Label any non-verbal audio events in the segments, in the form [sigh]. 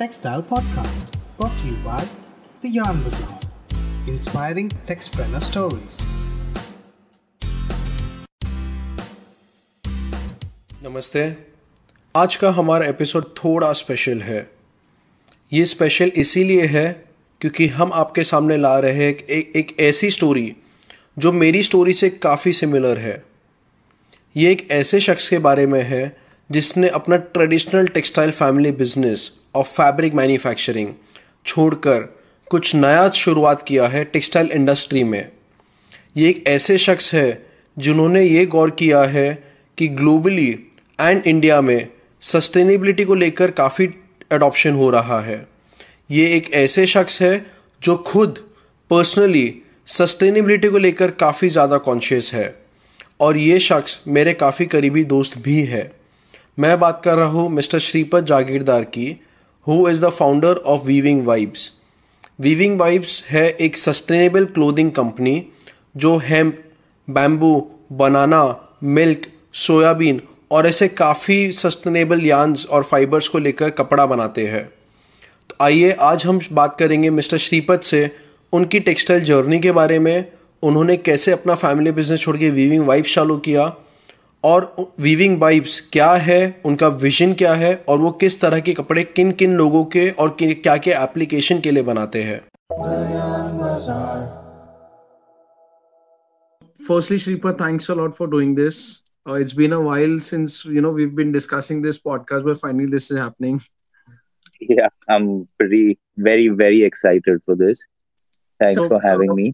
Textile Podcast, brought to you by The Yarn Bazaar, inspiring textpreneur stories. नमस्ते। आज का हमारा एपिसोड थोड़ा स्पेशल है। ये स्पेशल इसीलिए है क्योंकि हम आपके सामने ला रहे हैं एक, एक ऐसी स्टोरी जो मेरी स्टोरी से काफ़ी सिमिलर है। ये एक ऐसे शख्स के बारे में है जिसने अपना ट्रेडिशनल टेक्सटाइल फैमिली बिज़नेस और फैब्रिक मैन्युफैक्चरिंग छोड़कर कुछ नया शुरुआत किया है टेक्सटाइल इंडस्ट्री में। ये एक ऐसे शख्स है जिन्होंने ये गौर किया है कि ग्लोबली एंड इंडिया में सस्टेनेबिलिटी को लेकर काफ़ी अडॉप्शन हो रहा है। ये एक ऐसे शख्स है जो खुद पर्सनली सस्टेनेबिलिटी को लेकर काफ़ी ज़्यादा कॉन्शियस है। और ये शख्स मेरे काफ़ी करीबी दोस्त भी है। मैं बात कर रहा हूँ मिस्टर श्रीपद जागीरदार की। Who is the founder of Weaving Vibes Weaving Vibes है एक सस्टेनेबल क्लोदिंग कंपनी जो hemp bamboo banana milk soybean और ऐसे काफ़ी सस्टेनेबल यान्स और फाइबर्स को लेकर कपड़ा बनाते हैं। तो आइए आज हम बात करेंगे मिस्टर श्रीपद से उनकी टेक्सटाइल जर्नी के बारे में, उन्होंने कैसे अपना फैमिली बिज़नेस छोड़ के वीविंग वाइब्स चालू किया और वीविंग वाइब्स क्या है उनका विजन क्या है और वो किस तरह के कपड़े किन किन लोगों के और क्या क्या एप्लीकेशन के लिए बनाते हैं Firstly, Shripa, thanks a lot for doing this. Uh, it's been a while since you know we've been discussing this podcast, but finally this is happening. Yeah, I'm pretty, very, very excited for this. Thanks so, for having uh, me.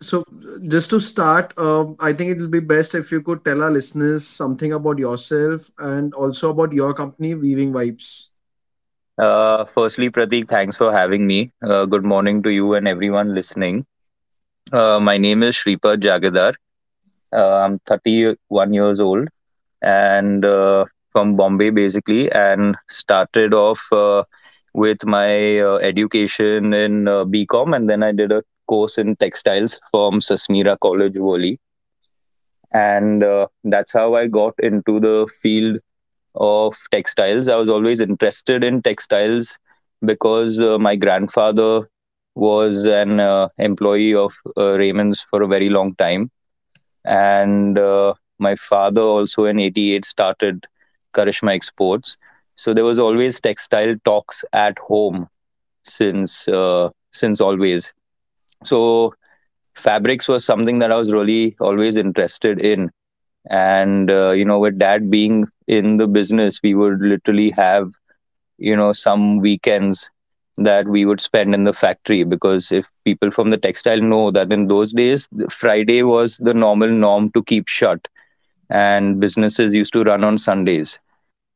So, just to start, uh, I think it will be best if you could tell our listeners something about yourself and also about your company, Weaving Vibes. Uh, firstly, Pratik, thanks for having me. Uh, good morning to you and everyone listening. Uh, my name is Shripad Jagirdar. Uh, I'm 31 years old and uh, from Bombay, basically, and started off with my education in BCom, and then I did a course in textiles from Sasmira College, Worli. And uh, that's how I got into the field of textiles. I was always interested in textiles because uh, my grandfather was an uh, employee of uh, Raymond's for a very long time. And uh, my father also in 88 started Karishma Exports. So there was always textile talks at home since uh, since always so fabrics was something that i was really always interested in. And uh, you know with dad being in the business we would literally have you know some weekends that we would spend in the factory. Because if people from the textile know that in those days friday was the normal norm to keep shut. And businesses used to run on sundays.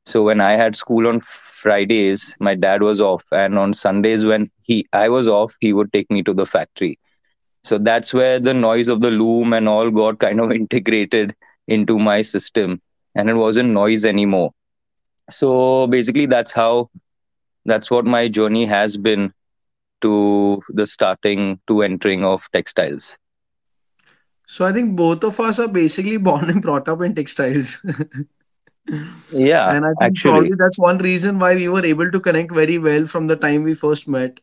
So when i had school on Fridays, my dad was off, and on Sundays when he I was off, he would take me to the factory. So that's where the noise of the loom and all got kind of [laughs] integrated into my system, and it wasn't noise anymore. So basically, that's how that's what my journey has been to the starting to entering of textiles. So I think both of us are basically [laughs] born and brought up in textiles. [laughs] yeah and i think actually. probably that's one reason why we were able to connect very well from the time we first met.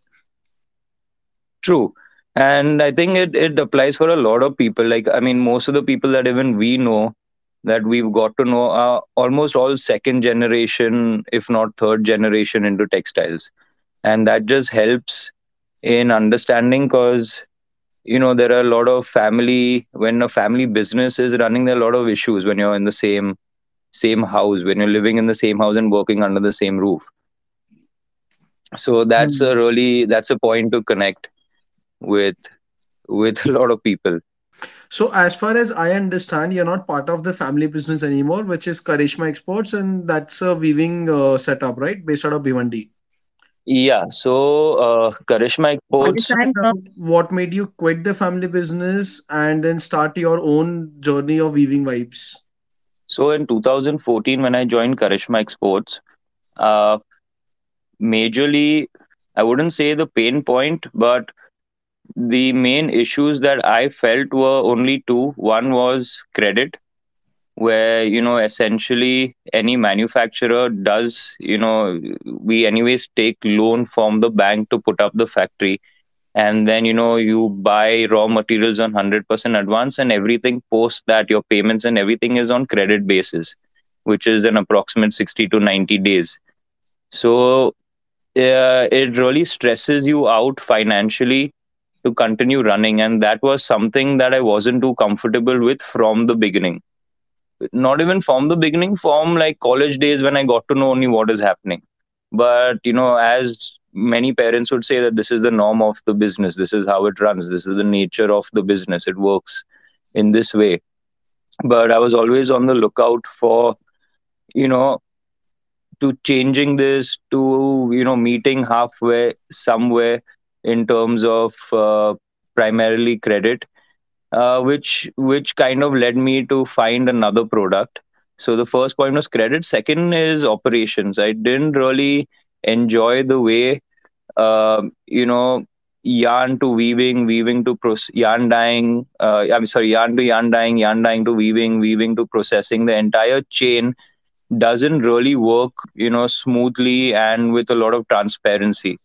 True. And i think it, it applies for a lot of people. Like i mean most of the people that even we know that we've got to know are almost all second generation if not third generation into textiles. And that just helps in understanding because you know there are a lot of family when a family business is running there are a lot of issues when you're in the same same house when you're living in the same house and working under the same roof. So that's mm. a really that's a point to connect with with [laughs] a lot of people. So as far as i understand you're not part of the family business anymore which is karishma exports and that's a weaving uh, setup right? Based out of bhiwandi. Yeah so uh, karishma exports what made you quit the family business and then start your own journey of weaving vibes so in 2014, when I joined Karishma Exports, uh, majorly, I wouldn't say the pain point, but the main issues that I felt were only two. One was credit, where you know essentially any manufacturer does you know we anyways take loan from the bank to put up the factory and then you know you buy raw materials on 100% advance and everything post that your payments and everything is on credit basis which is an approximate 60 to 90 days. So uh, it really stresses you out financially to continue running. And that was something that i wasn't too comfortable with from the beginning. Not even from the beginning from like college days when i got to know only what is happening. But you know as many parents would say that this is the norm of the business. This is how it runs. This is the nature of the business. It works in this way. But i was always on the lookout for you know to changing this to you know meeting halfway somewhere in terms of uh, primarily credit uh, which which kind of led me to find another product. So the first point was credit. Second is operations. I didn't really enjoy the way you know yarn to weaving weaving to pro- yarn dyeing uh, i'm sorry yarn to yarn dyeing yarn dyeing to weaving weaving to processing the entire chain doesn't really work you know smoothly and with a lot of transparency.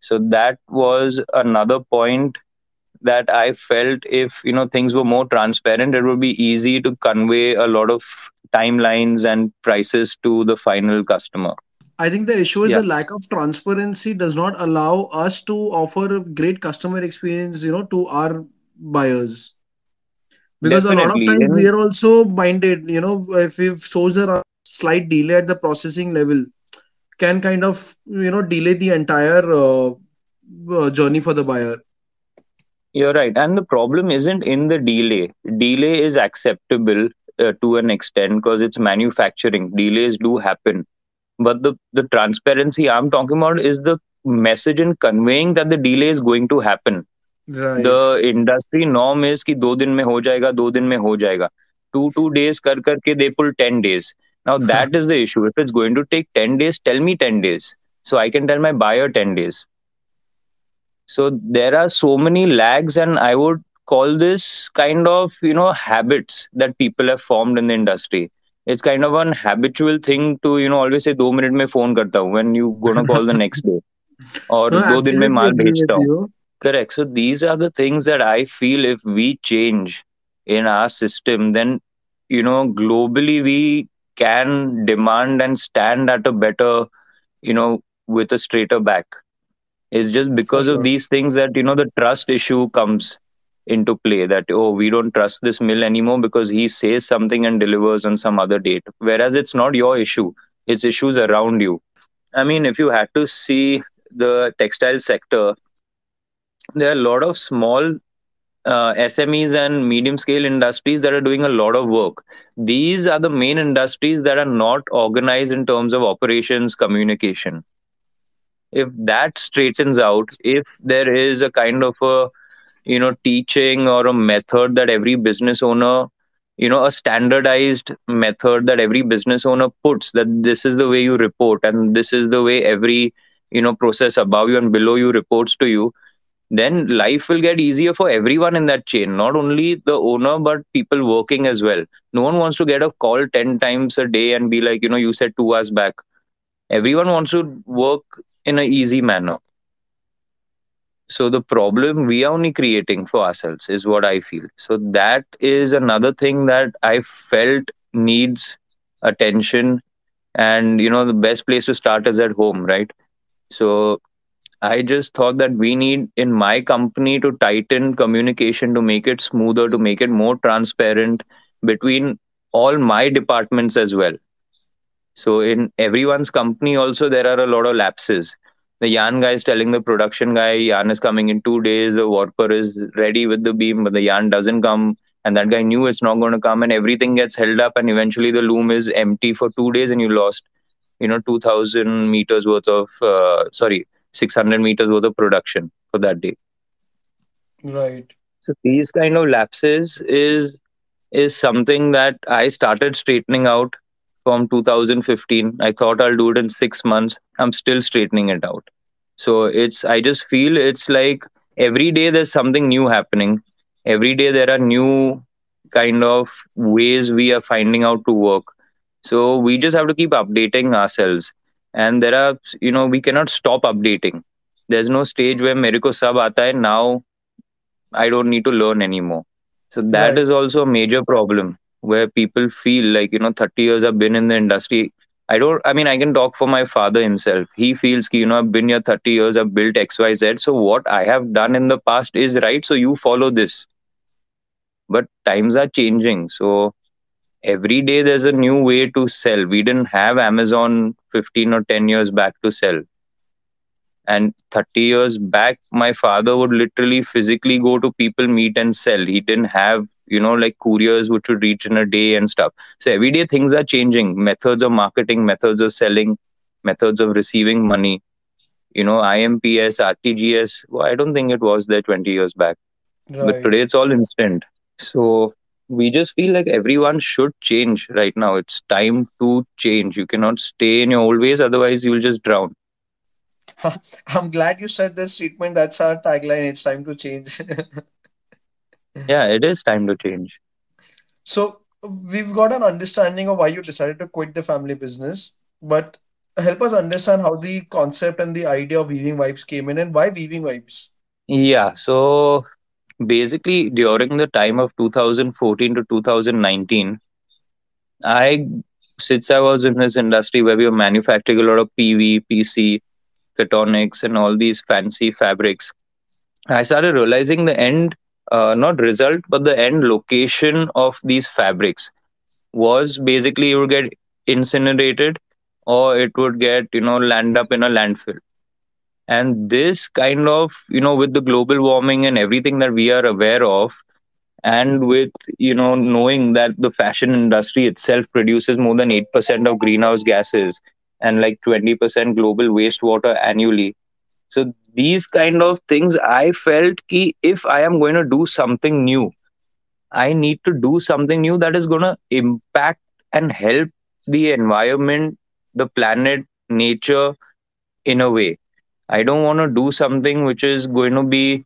So that was another point that i felt if you know things were more transparent it would be easy to convey a lot of timelines and prices to the final customer I think the issue is Yeah. the lack of transparency does not allow us to offer a great customer experience, you know, to our buyers. Because a lot of times we are also minded, you know, if if shows a slight delay at the processing level, can kind of, you know, delay the entire uh, uh, journey for the buyer. You're right. And the problem isn't in the delay. Delay is acceptable uh, to an extent because it's manufacturing. Delays do happen but the the transparency i'm talking about is the message in conveying that the delay is going to happen. Right. the industry norm is ki do din mein ho jayega do din mein ho jayega. Two two days kar they pull 10 days. Now [laughs] that is the issue. If it's going to take 10 days tell me 10 days. So i can tell my buyer 10 days. So there are so many lags and i would call this kind of you know habits that people have formed in the industry it's kind of an habitual thing to you know always say दो minute में phone करता हूँ when you gonna call the next day [laughs] और No, दो दिन में absolutely माल agree भेजता with हूँ you. correct so these are the things that i feel if we change in our system then you know globally we can demand and stand at a better you know with a straighter back it's just For because of sure. these things that you know the trust issue comes into play that oh we don't trust this mill anymore because he says something and delivers on some other date whereas it's not your issue it's issues around you i mean if you had to see the textile sector there are a lot of small uh, SMEs and medium scale industries that are doing a lot of work. These are the main industries that are not organized in terms of operations communication. If that straightens out, if there is a kind of a you know teaching or a method that every business owner you know a standardized method that every business owner puts that this is the way you report and this is the way every you know process above you and below you reports to you then life will get easier for everyone in that chain. Not only the owner but people working as well. No one wants to get a call 10 times a day and be like you know you said 2 hours back. Everyone wants to work in an easy manner so the problem we are only creating for ourselves is what i feel so that is another thing that i felt needs attention and you know the best place to start is at home right so I just thought that we need in my company to tighten communication to make it smoother, to make it more transparent between all my departments as well. So in everyone's company also there are a lot of lapses. The yarn guy is telling the production guy yarn is coming in two days, the warper is ready with the beam, but the yarn doesn't come. And that guy knew it's not going to come, and everything gets held up, and eventually the loom is empty for two days, and you lost, you know, 2,000 meters worth of, uh, sorry, 600 meters worth of production for that day. Right. So these kind of lapses is is something that I started straightening out from 2015. I thought I'll do it in six months. I'm still straightening it out. So it's I just feel it's like every day there's something new happening. Every day there are new kind of ways we are finding out to work so we just have to keep updating ourselves and there are you know we cannot stop updating there's no stage where mere ko sab aata hai now i don't need to learn anymore so that Right. is also a major problem where people feel like you know 30 years i've been in the industry. I don't i mean i can talk for my father himself. He feels you know i've been here 30 years i've built xyz so what i have done in the past is right. So you follow this. But times are changing. So every day there's a new way to sell. We didn't have amazon 15 or 10 years back to sell. And 30 years back my father would literally physically go to people meet and sell. He didn't have you know like couriers which would reach in a day and stuff. So every day things are changing. Methods of marketing methods of selling methods of receiving money. You know imps rtgs well, i don't think it was there 20 years back. But today it's all instant. So we just feel like everyone should change right now. It's time to change. You cannot stay in your old ways otherwise you'll just drown. [laughs] I'm glad you said this statement. That's our tagline. It's time to change. [laughs] yeah it is time to change So we've got an understanding of why you decided to quit the family business, but help us understand how the concept and the idea of weaving vibes came in and why weaving vibes. yeah so basically during the time of 2014 to 2019 i since i was in this industry where we were manufacturing a lot of pv pc cationics and all these fancy fabrics i started realizing the end uh, not result but the end location of these fabrics was basically you would get incinerated or it would get you know land up in a landfill. And this kind of you know with the global warming and everything that we are aware of and with you know knowing that the fashion industry itself produces more than 8% of greenhouse gases and like 20% global wastewater annually so these kind of things i felt ki if i am going to do something new i need to do something new that is going to impact and help the environment the planet nature in a way. I don't want to do something which is going to be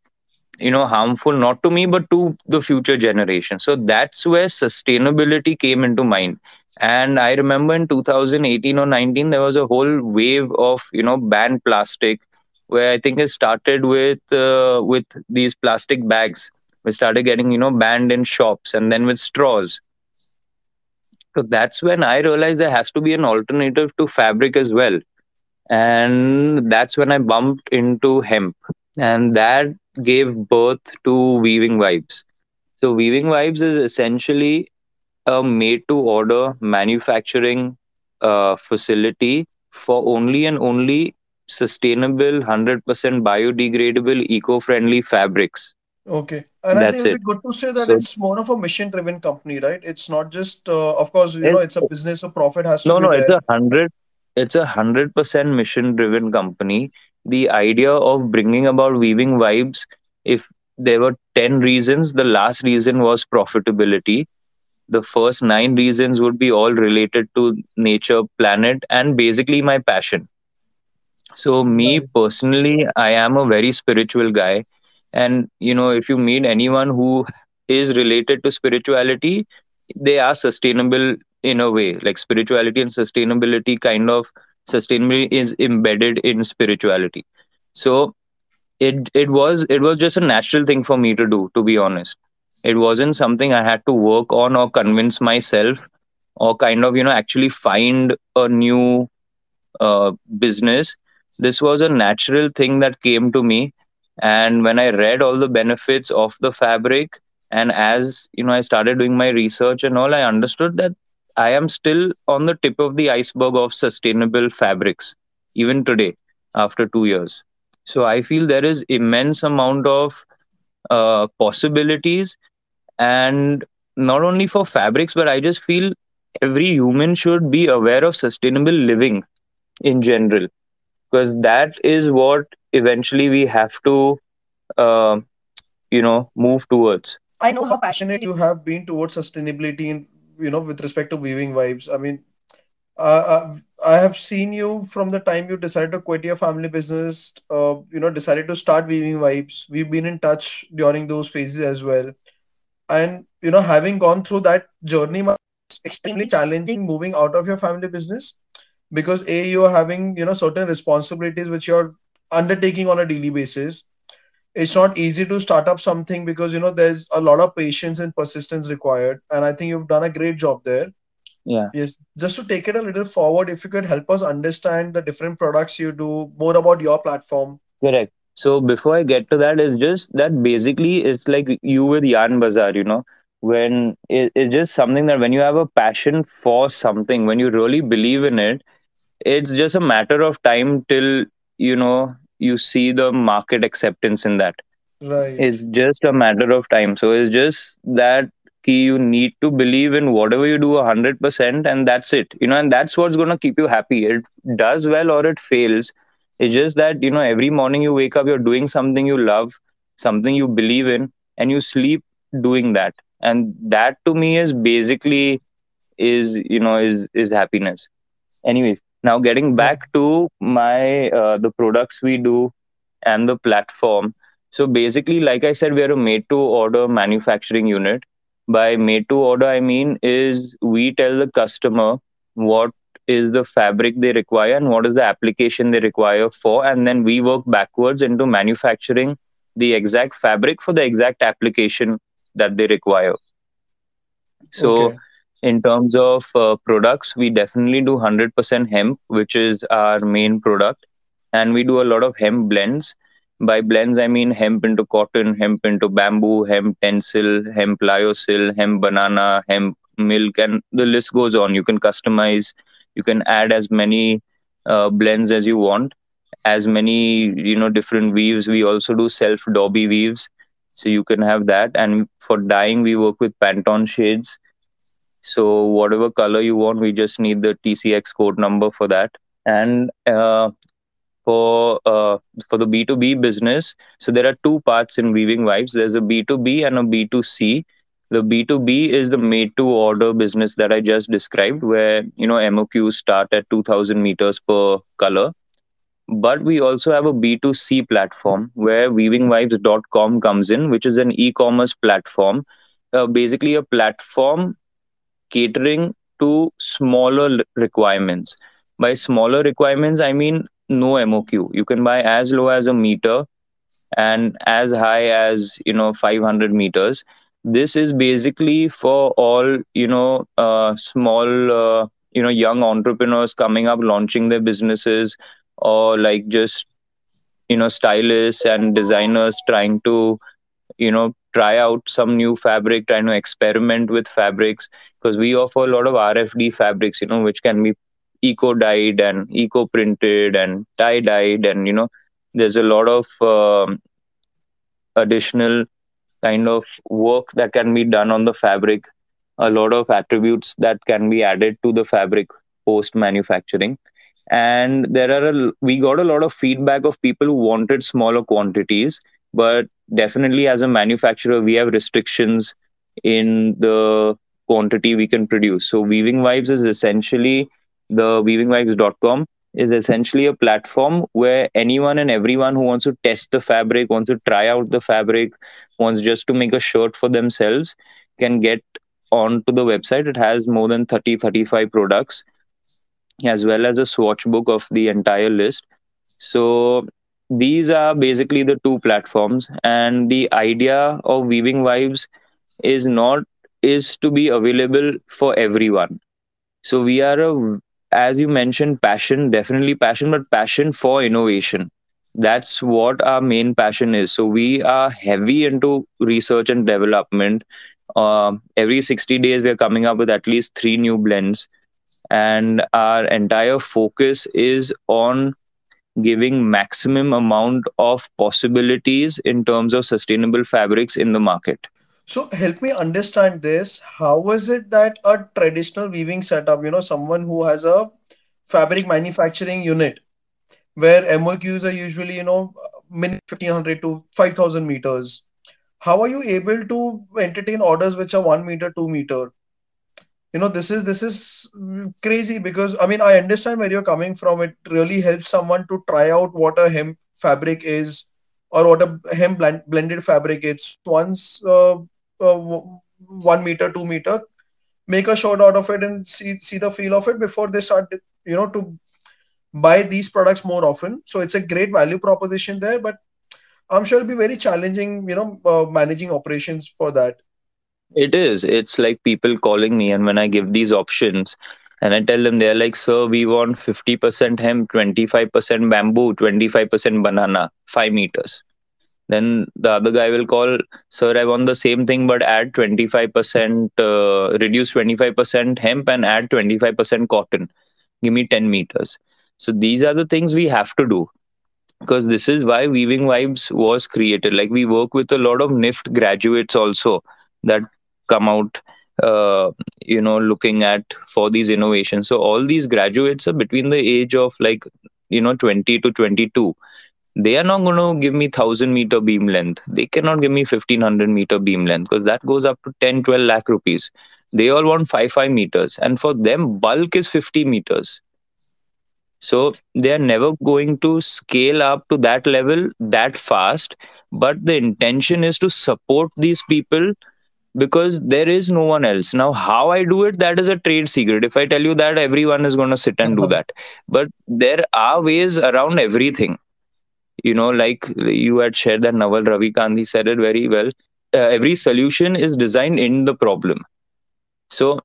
you know harmful not to me but to the future generation. So that's where sustainability came into mind. And i remember in 2018 or 19 there was a whole wave of you know ban plastic where i think it started with uh, with these plastic bags. We started getting you know banned in shops and then with straws. So that's when i realized there has to be an alternative to fabric as well. And that's when i bumped into hemp. And that gave birth to weaving vibes so weaving vibes is essentially a made to order manufacturing uh, facility for only and only sustainable 100% biodegradable eco-friendly fabrics. Okay. And I think it. be good to say that so it's more of a mission-driven company, right? It's not just, uh, of course, you know, it's a business, so profit has to no be no it's a hundred it's a hundred percent mission driven company. The idea of bringing about weaving vibes if there were 10 reasons the last reason was profitability. The first nine reasons would be all related to nature planet and basically my passion so me personally i am a very spiritual guy. And you know if you meet anyone who is related to spirituality they are sustainable in a way. Like spirituality and sustainability kind of sustainability is embedded in spirituality. So it it was it was just a natural thing for me to do to be honest. It wasn't something i had to work on or convince myself or kind of you know actually find a new uh, business this was a natural thing that came to me. And when i read all the benefits of the fabric and as you know i started doing my research and all i understood that i am still on the tip of the iceberg of sustainable fabrics even today after 2 years. So i feel there is immense amount of uh, possibilities. And not only for fabrics but i just feel every human should be aware of sustainable living in general because that is what eventually we have to uh, you know move towards I know how passionate you have been towards sustainability and, you know, with respect to weaving vibes. I mean, uh, uh, I have seen you from the time you decided to quit your family business, uh, you know, decided to start weaving vibes. We've been in touch during those phases as well. and you know having gone through that journey it's extremely challenging moving out of your family business because a you are having you know certain responsibilities which you're undertaking on a daily basis. It's not easy to start up something because you know there's a lot of patience and persistence required and i think you've done a great job there. Yeah. Yes. Just to take it a little forward if you could help us understand the different products you do more about your platform. Correct. So before i get to that is just that basically it's like you with yarn bazaar you know when it, it's just something that when you have a passion for something when you really believe in it it's just a matter of time till you know you see the market acceptance in that. Right. It's just a matter of time. So it's just that key you need to believe in whatever you do 100% and that's it you know and that's what's going to keep you happy. It does well or it fails. It's just that you know every morning you wake up you're doing something you love something you believe in and you sleep doing that. And that to me is basically is you know is is happiness. Anyways now getting back to my uh, the products we do and the platform. So basically like i said we are a made to order manufacturing unit. By made to order i mean is we tell the customer what is the fabric they require and what is the application they require for and then we work backwards into manufacturing the exact fabric for the exact application that they require. So okay. In terms of uh, products we definitely do 100% hemp which is our main product. And we do a lot of hemp blends. By blends i mean hemp into cotton hemp into bamboo hemp tencel hemp lyocell hemp banana hemp milk and the list goes on. You can customize. You can add as many uh, blends as you want. As many you know different weaves. We also do self dobby weaves. So you can have that. And for dyeing we work with pantone shades so whatever color you want we just need the tcx code number for that. And uh, for uh, for the b2b business so there are two parts in weaving vibes. There's a b2b and a b2c the b2b is the made to order business that i just described where you know moqs start at 2000 meters per color. But we also have a b2c platform where weavingvibes.com comes in which is an e-commerce platform. Uh, basically a platform catering to smaller requirements. By smaller requirements i mean no moq you can buy as low as a meter and as high as you know 500 meters. This is basically for all you know uh, small uh, you know young entrepreneurs coming up launching their businesses or like just you know stylists and designers trying to you know try out some new fabric trying to experiment with fabrics because we offer a lot of rfd fabrics you know which can be eco dyed and eco printed and tie dyed and you know there's a lot of um, additional kind of work that can be done on the fabric. A lot of attributes that can be added to the fabric post manufacturing. And there are a, we got a lot of feedback of people who wanted smaller quantities but definitely as a manufacturer we have restrictions in the quantity we can produce so weaving vibes is essentially the weavingvibes.com is essentially a platform where anyone and everyone who wants to test the fabric wants to try out the fabric wants just to make a shirt for themselves can get onto the website it has more than 30 35 products as well as a swatch book of the entire list. So these are basically the two platforms and the idea of weaving vibes is not is to be available for everyone. So we are a as you mentioned passion definitely passion but passion for innovation. That's what our main passion is. So we are heavy into research and development. Uh, every 60 days we are coming up with at least three new blends and our entire focus is on giving maximum amount of possibilities in terms of sustainable fabrics in the market. So help me understand this. How is it that a traditional weaving setup you know someone who has a fabric manufacturing unit where moqs are usually you know min 1500 to 5000 meters how are you able to entertain orders which are 1 meter 2 meter you know this is this is crazy because i mean i understand where you're coming from it really helps someone to try out what a hemp fabric is or what a hemp blend, blended fabric is once uh, uh, one meter, two meter, make a shot out of it and see see the feel of it before they start, you know, to buy these products more often. So it's a great value proposition there, but I'm sure it'll be very challenging, you know, uh, managing operations for that. It is. It's like people calling me, and when I give these options, and I tell them, they're like, Sir, we want 50% hemp, 25% bamboo, 25% banana, five meters. Then the other guy will call, Sir, I want the same thing, but add 25%, uh, reduce 25% hemp and add 25% cotton. Give me 10 meters. So these are the things we have to do because this is why Weaving Vibes was created. Like we work with a lot of NIFT graduates also that come out uh, you know looking at for these innovations. So all these graduates are between the age of like you know 20 to 22 they are not going to give me 1000 meter beam length. They cannot give me 1500 meter beam length because that goes up to 10 12 lakh rupees. They all want 5 5 meters and for them bulk is 50 meters. So they are never going to scale up to that level that fast but the intention is to support these people because there is no one else. Now how i do it that is a trade secret. If i tell you that everyone is going to sit and do uh-huh. that. But there are ways around everything. You know like you had shared that naval ravikant said it very well uh, every solution is designed in the problem. So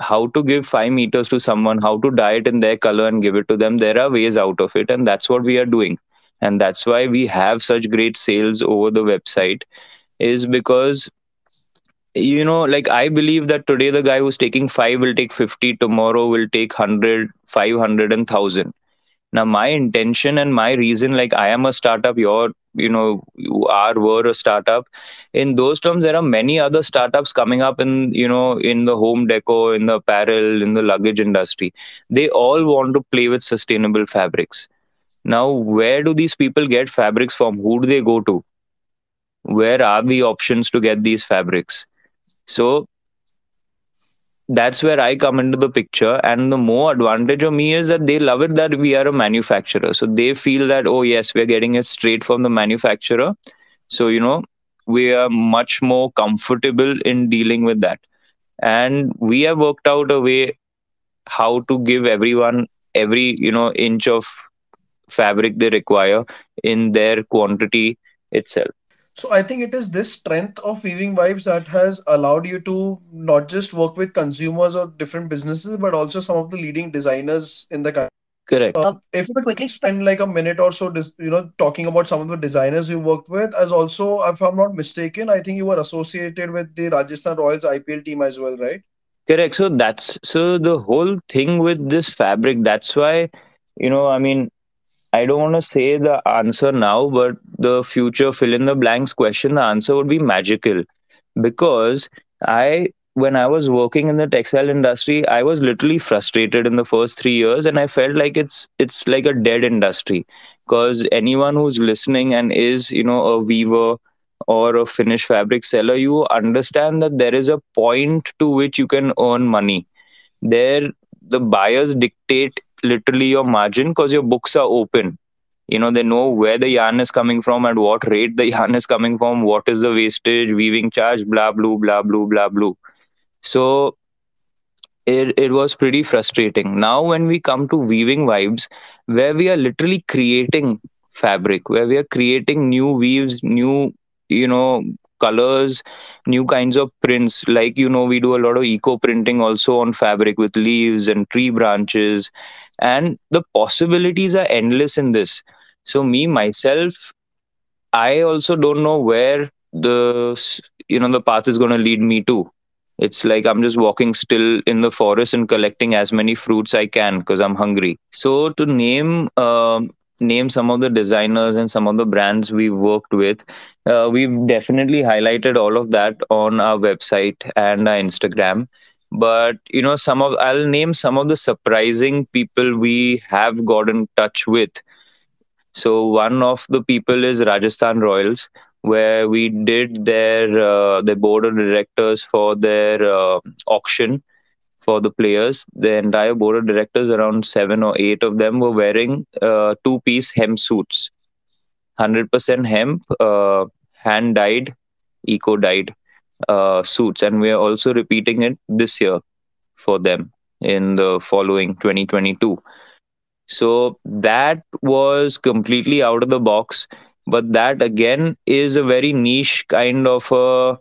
how to give 5 meters to someone how to dye it in their color and give it to them there are ways out of it and that's what we are doing. And that's why we have such great sales over the website is because you know like i believe that today the guy who's taking 5 will take 50 tomorrow will take 100 500 and 1000 now my intention and my reason like i am a startup you're you know you are were a startup. In those terms there are many other startups coming up in you know in the home decor in the apparel in the luggage industry. They all want to play with sustainable fabrics. Now where do these people get fabrics from? Who do they go to? Where are the options to get these fabrics so that's where I come into the picture. And the more advantage of me is that they love it that we are a manufacturer. So they feel that, oh, yes, we're getting it straight from the manufacturer. So, you know, we are much more comfortable in dealing with that. And we have worked out a way how to give everyone every, you know, inch of fabric they require in their quantity itself. So I think it is this strength of weaving vibes that has allowed you to not just work with consumers or different businesses, but also some of the leading designers in the country. Correct. Uh, if you quickly spend like a minute or so, you know, talking about some of the designers you worked with, as also, if I'm not mistaken, I think you were associated with the Rajasthan Royals IPL team as well, right? Correct. So that's so the whole thing with this fabric. That's why, you know, I mean, I don't want to say the answer now, but the future fill in the blanks question, the answer would be magical. Because I, when I was working in the textile industry, I was literally frustrated in the first three years, and I felt like it's it's like a dead industry. Because anyone who's listening and is, you know, a weaver or a finished fabric seller, you understand that there is a point to which you can earn money. There, the buyers dictate literally your margin because your books are open you know they know where the yarn is coming from at what rate the [laughs] yarn is coming from what is the wastage weaving charge blah blah blah blah blah blah so it, it was pretty frustrating. Now when we come to weaving vibes where we are literally creating fabric where we are creating new weaves new you know colors new kinds of prints like you know we do a lot of eco printing also on fabric with leaves and tree branches. And the possibilities are endless in this so me myself i also don't know where the you know the path is going to lead me to. It's like i'm just walking still in the forest and collecting as many fruits i can because i'm hungry. So to name uh, name some of the designers and some of the brands we worked with uh, we've definitely highlighted all of that on our website and our instagram. But you know some of i'll name some of the surprising people we have got in touch with so one of the people is rajasthan royals where we did their uh, the board of directors for their uh, auction for the players. The entire board of directors around 7 or 8 of them were wearing uh, two piece hemp suits 100% hemp uh, hand dyed eco dyed uh, suits, and we are also repeating it this year for them in the following 2022. So that was completely out of the box, but that again is a very niche kind of a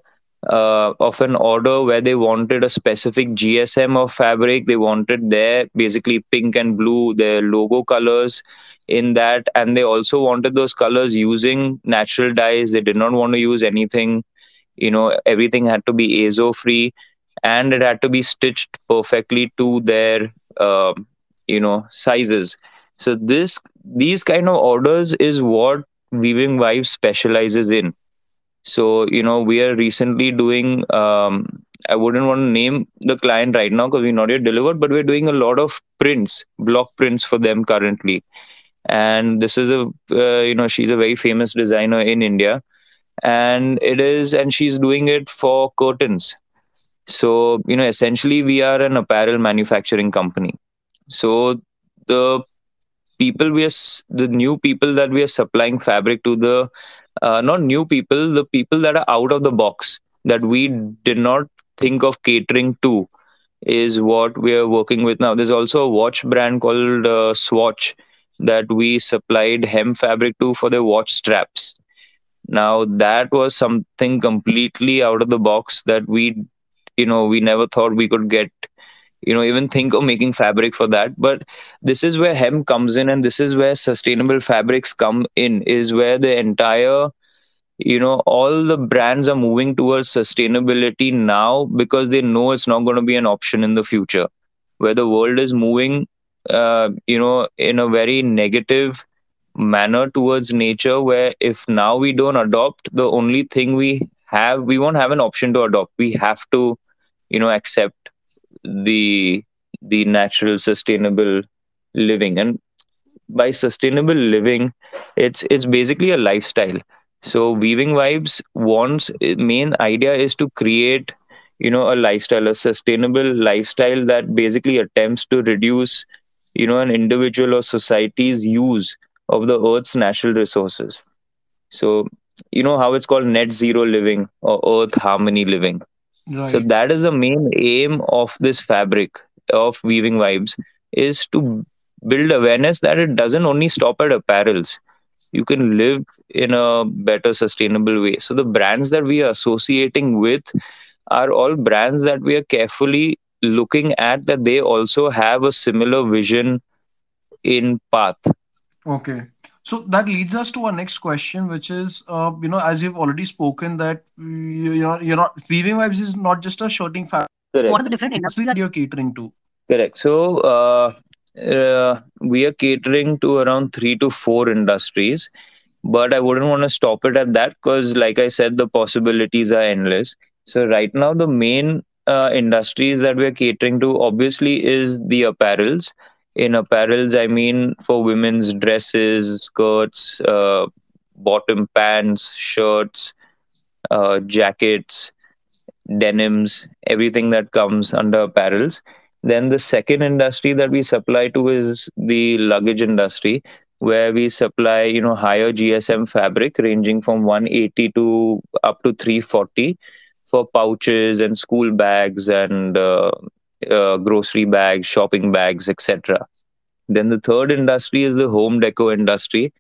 uh, of an order where they wanted a specific GSM of fabric. They wanted their basically pink and blue, their logo colors in that, and they also wanted those colors using natural dyes. They did not want to use anything, you know, everything had to be azo free and it had to be stitched perfectly to their, uh, you know, sizes. So this these kind of orders is what Weaving Vibes specializes in so, you know, we are recently doing, um, I wouldn't want to name the client right now because we're not yet delivered, but we're doing a lot of prints, block prints for them currently. And this is a, uh, you know, she's a very famous designer in India. And it is, and she's doing it for curtains. So, you know, essentially we are an apparel manufacturing company. So the people we are, the new people that we are supplying fabric to the uh, not new people, the people that are out of the box that we did not think of catering to is what we are working with now. There's also a watch brand called uh, Swatch that we supplied hemp fabric to for their watch straps. Now that was something completely out of the box that we, you know, we never thought we could get, you know, even think of making fabric for that. But this is where hemp comes in, and this is where sustainable fabrics come in. Is where the entire you know all the brands are moving towards sustainability now because they know it's not going to be an option in the future where the world is moving uh, you know in a very negative manner towards nature where if now we don't adopt the only thing we have we won't have an option to adopt we have to you know accept the the natural sustainable living. And by sustainable living it's it's basically a lifestyle. So weaving vibes wants eh, main idea is to create you know a lifestyle a sustainable lifestyle that basically attempts to reduce you know an individual or society's use of the earth's natural resources. So you know how it's called net zero living or earth harmony living right. so that is the main aim of this fabric of weaving vibes is to build awareness that it doesn't only stop at apparels. You can live in a better sustainable way. So the brands that we are associating with are all brands that we are carefully looking at that they also have a similar vision in path. Okay so that leads us to our next question which is uh, you know as you've already spoken that you're, you're not weaving vibes is not just a shirting fabric. Correct. what are the different industries that you're catering to? Correct. So uh, uh, we are catering to around three to four industries but i wouldn't want to stop it at that because like i said the possibilities are endless. So right now the main uh, industries that we're catering to obviously is the apparels in apparels i mean for women's dresses skirts uh, bottom pants shirts uh, jackets denims everything that comes under apparels. Then the second industry that we supply to is the luggage industry, where we supply, you know, higher GSM fabric ranging from 180 to up to 340 for pouches and school bags and uh, uh, grocery bags, shopping bags, etc. Then the third industry is the home decor industry,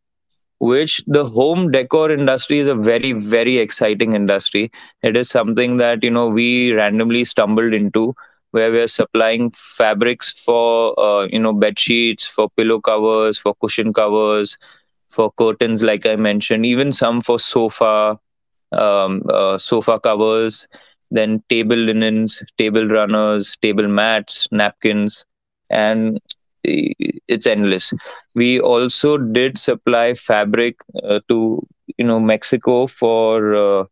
which the home decor industry is a very very exciting industry. It is something that you know we randomly stumbled into where we're supplying fabrics for uh, you know bed sheets for pillow covers for cushion covers for curtains like i mentioned even some for sofa um, uh, sofa covers then table linens table runners table mats napkins and it's endless we also did supply fabric uh, to you know mexico for uh,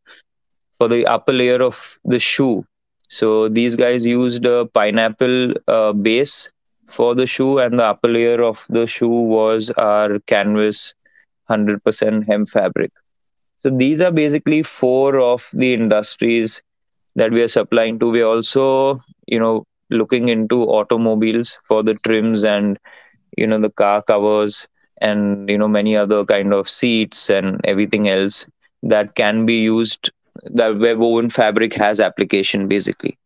for the upper layer of the shoe so these guys used a pineapple uh, base for the shoe, and the upper layer of the shoe was our canvas 100% hemp fabric. So these are basically four of the industries that we are supplying to. We're also, you know, looking into automobiles for the trims and, you know, the car covers and, you know, many other kind of seats and everything else that can be used that where woven fabric has application basically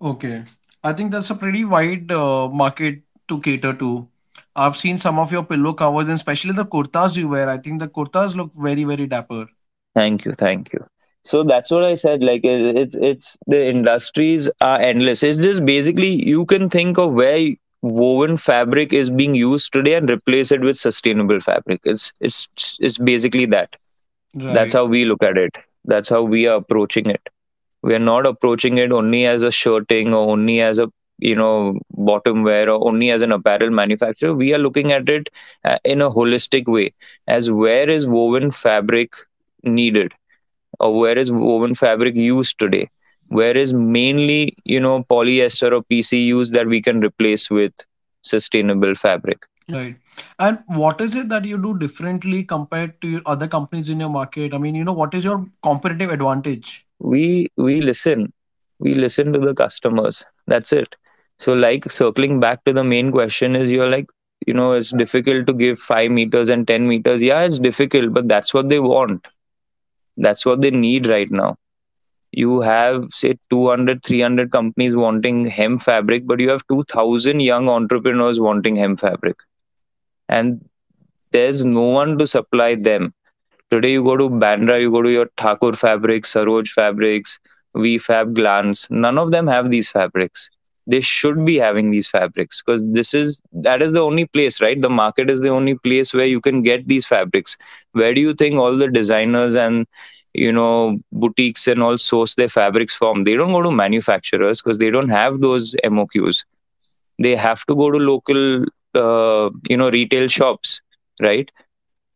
Okay. I think that's a pretty wide uh, market to cater to. I've seen some of your pillow covers and especially the kurtas you wear. I think the kurtas look very, very dapper. thank you thank you so that's what i said like it- it's it's the industries are endless. It's just basically you can think of where woven fabric is being used today and replace it with sustainable fabric. It's it's it's basically that. That's how we look at it. That's how we are approaching it. We are not approaching it only as a shirting or only as a you know bottom wear or only as an apparel manufacturer. We are looking at it uh, in a holistic way as where is woven fabric needed or where is woven fabric used today? Where is mainly you know polyester or pc used that we can replace with sustainable fabric? Right. And what is it that you do differently compared to your other companies in your market? I mean, you know, what is your competitive advantage? we we listen. We listen to the customers. That's it. So like circling back to the main question is you're like you know it's difficult to give 5 meters and 10 meters. Yeah it's difficult but that's what they want that's what they need right now you have say 200 300 companies wanting hemp fabric but you have 2000 young entrepreneurs wanting hemp fabric and there's no one to supply them Today you go to Bandra, you go to your Thakur fabrics, Saroj fabrics, VFab glance. None of them have these fabrics. They should be having these fabrics because this is that is the only place, right? The market is the only place where you can get these fabrics. Where do you think all the designers and you know boutiques and all source their fabrics from? They don't go to manufacturers because they don't have those MOQs. They have to go to local, uh, you know, retail shops, right?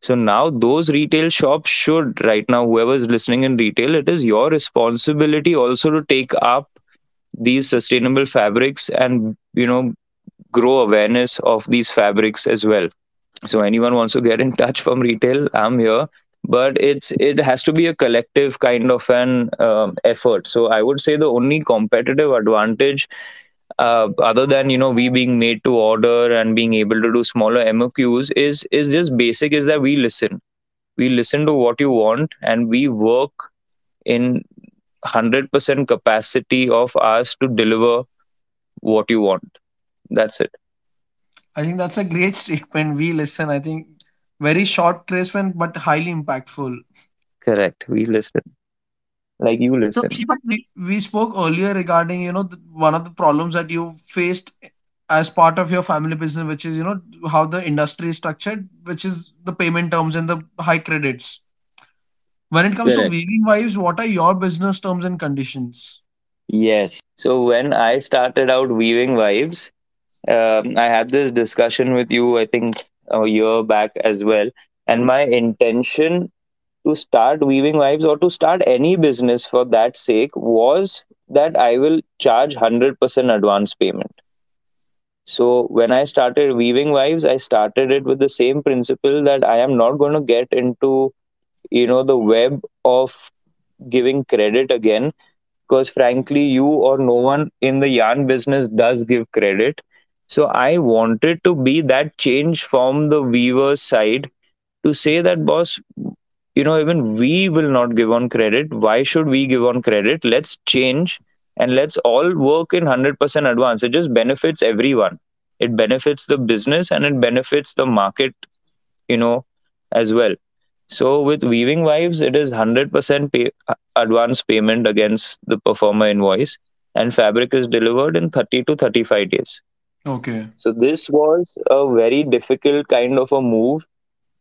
So now those retail shops should right now whoever's listening in retail, it is your responsibility also to take up these sustainable fabrics and you know grow awareness of these fabrics as well. So anyone wants to get in touch from retail, I'm here. But it's it has to be a collective kind of an um, effort. So I would say the only competitive advantage uh, other than you know we being made to order and being able to do smaller MOQs is is just basic is that we listen. We listen to what you want and we work in 100% capacity of us to deliver what you want. That's it. I think that's a great statement. We listen. I think very short placement, but highly impactful. Correct. We listen. Like you listen. Shreepal, we, we spoke earlier regarding, you know, the, one of the problems that you faced as part of your family business, which is, you know, how the industry is structured, which is the payment terms and the high credits. When it comes to Correct. weaving vibes, what are your business terms and conditions? Yes. So when I started out weaving vibes, um, I had this discussion with you, I think a year back as well. And my intention to start weaving vibes or to start any business for that sake was that I will charge 100% advance payment. So when I started weaving vibes, I started it with the same principle that I am not going to get into, you know, the web of giving credit again because frankly you or no one in the yarn business does give credit. So i wanted to be that change from the weaver's side to say that boss you know even we will not give on credit. Why should we give on credit? Let's change and let's all work in 100% advance. It just benefits everyone. It benefits the business and it benefits the market you know as well so with weaving vibes it is 100% pay, advance payment against the proforma invoice and fabric is delivered in 30 to 35 days Okay. so this was a very difficult kind of a move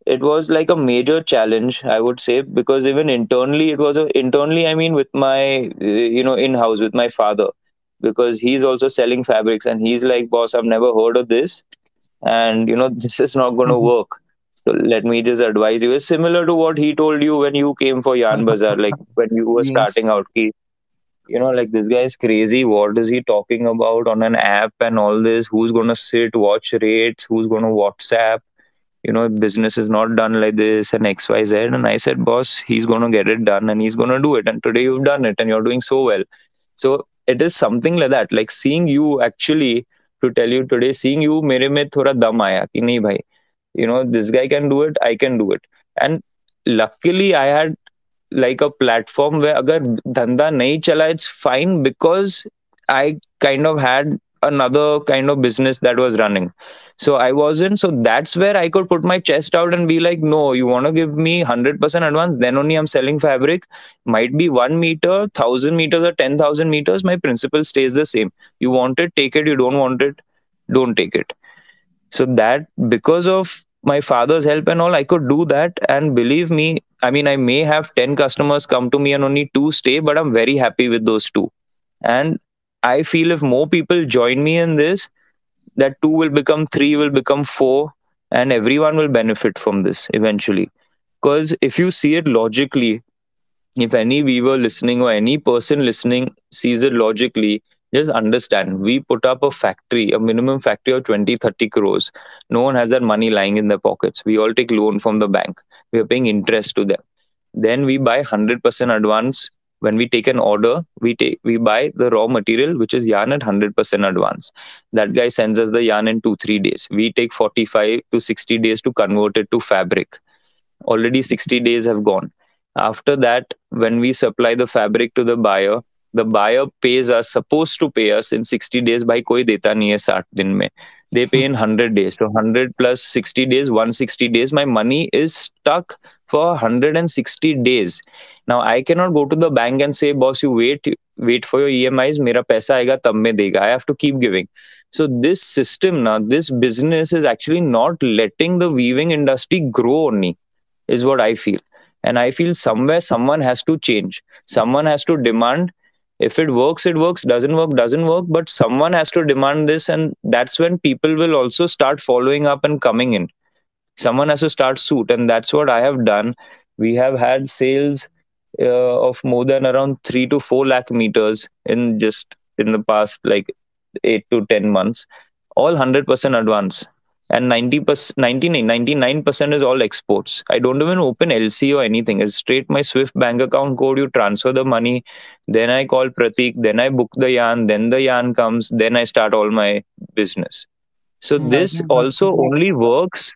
it was like a major challenge i would say because even internally it was a internally i mean with my you know in house with my father because he's also selling fabrics and he's like boss i've never heard of this and you know this is not going to Mhm. work let me just advise you it's similar to what he told you when you came for yarn bazaar [laughs] like when you were starting out. Ki, you know like this guy is crazy. What is he talking about on an app and all this? Who's going to sit watch rates? Who's going to whatsapp? You know business is not done like this and xyz and i said boss he's going to get it done and he's going to do it. And today you've done it and you're doing so well. So it is something like that. Like seeing you actually to tell you today seeing you mere mein thoda dam aaya ki nahi bhai you know this guy can do it i can do it. And luckily i had like a platform where agar dhanda nahi chala it's fine because I kind of had another kind of business that was running. So i wasn't so that's where i could put my chest out and be like no you want to give me 100% advance then only i'm selling fabric. Might be 1 meter 1000 meters or 10000 meters my principle stays the same. You want it take it. You don't want it don't take it so that because of my father's help and all i could do that and believe me i mean i may have 10 customers come to me and only two stay but i'm very happy with those two and I feel if more people join me in this, that two will become three, will become four, and everyone will benefit from this eventually. Because if you see it logically, if any viewer listening or any person listening sees it logically, just understand we put up a factory, a minimum factory of 20, 30 crores. No one has that money lying in their pockets. We all take loan from the bank. We are paying interest to them. Then we buy 100% advance when we take an order we take we buy the raw material which is yarn at 100% advance that guy sends us the yarn in 2 3 days we take 45 to 60 days to convert it to fabric already 60 days have gone after that when we supply the fabric to the buyer the buyer pays us supposed to pay us in 60 days by koi deta nahi hai 60 din mein they pay in 100 days so 100 plus 60 days 160 days my money is stuck for 160 days now I cannot go to the bank and say, boss, you wait, wait for your EMIs, mera paisa aega tab mein dega. I have to keep giving. So this system now, this business is actually not letting the weaving industry grow only, is what I feel. And I feel somewhere someone has to change. Someone has to demand. If it works, it works. Doesn't work, doesn't work. But someone has to demand this, and that's when people will also start following up and coming in. Someone has to start suit, and that's what I have done. We have had sales uh, of more than around 3 to 4 lakh meters in just in the past like 8 to 10 months all 100% advance and 90% 99% is all exports. I don't even open lc or anything. It's straight my swift bank account code. You transfer the money. Then i call pratik. Then i book the yarn. Then the yarn comes. Then i start all my business. So hmm, this also only works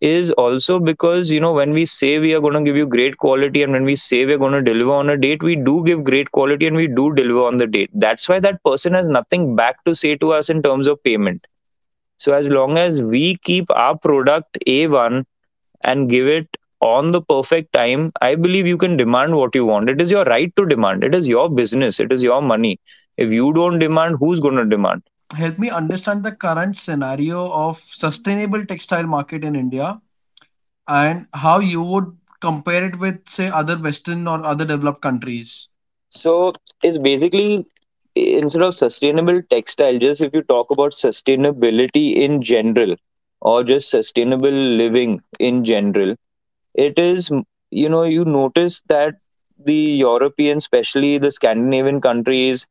is also because you know when we say we are going to give you great quality and when we say we're going to deliver on a date we do give great quality and we do deliver on the date. That's why that person has nothing back to say to us in terms of payment so as long as we keep our product a1 and give it on the perfect time i believe you can demand what you want. It is your right to demand. It is your business. It is your money. If you don't demand who's going to demand? Help me understand the current scenario of sustainable textile market in India and how you would compare it with say other western or other developed countries. So it's basically instead of sustainable textile just if you talk about sustainability in general or just sustainable living in general it is you know you notice that the european especially the scandinavian countries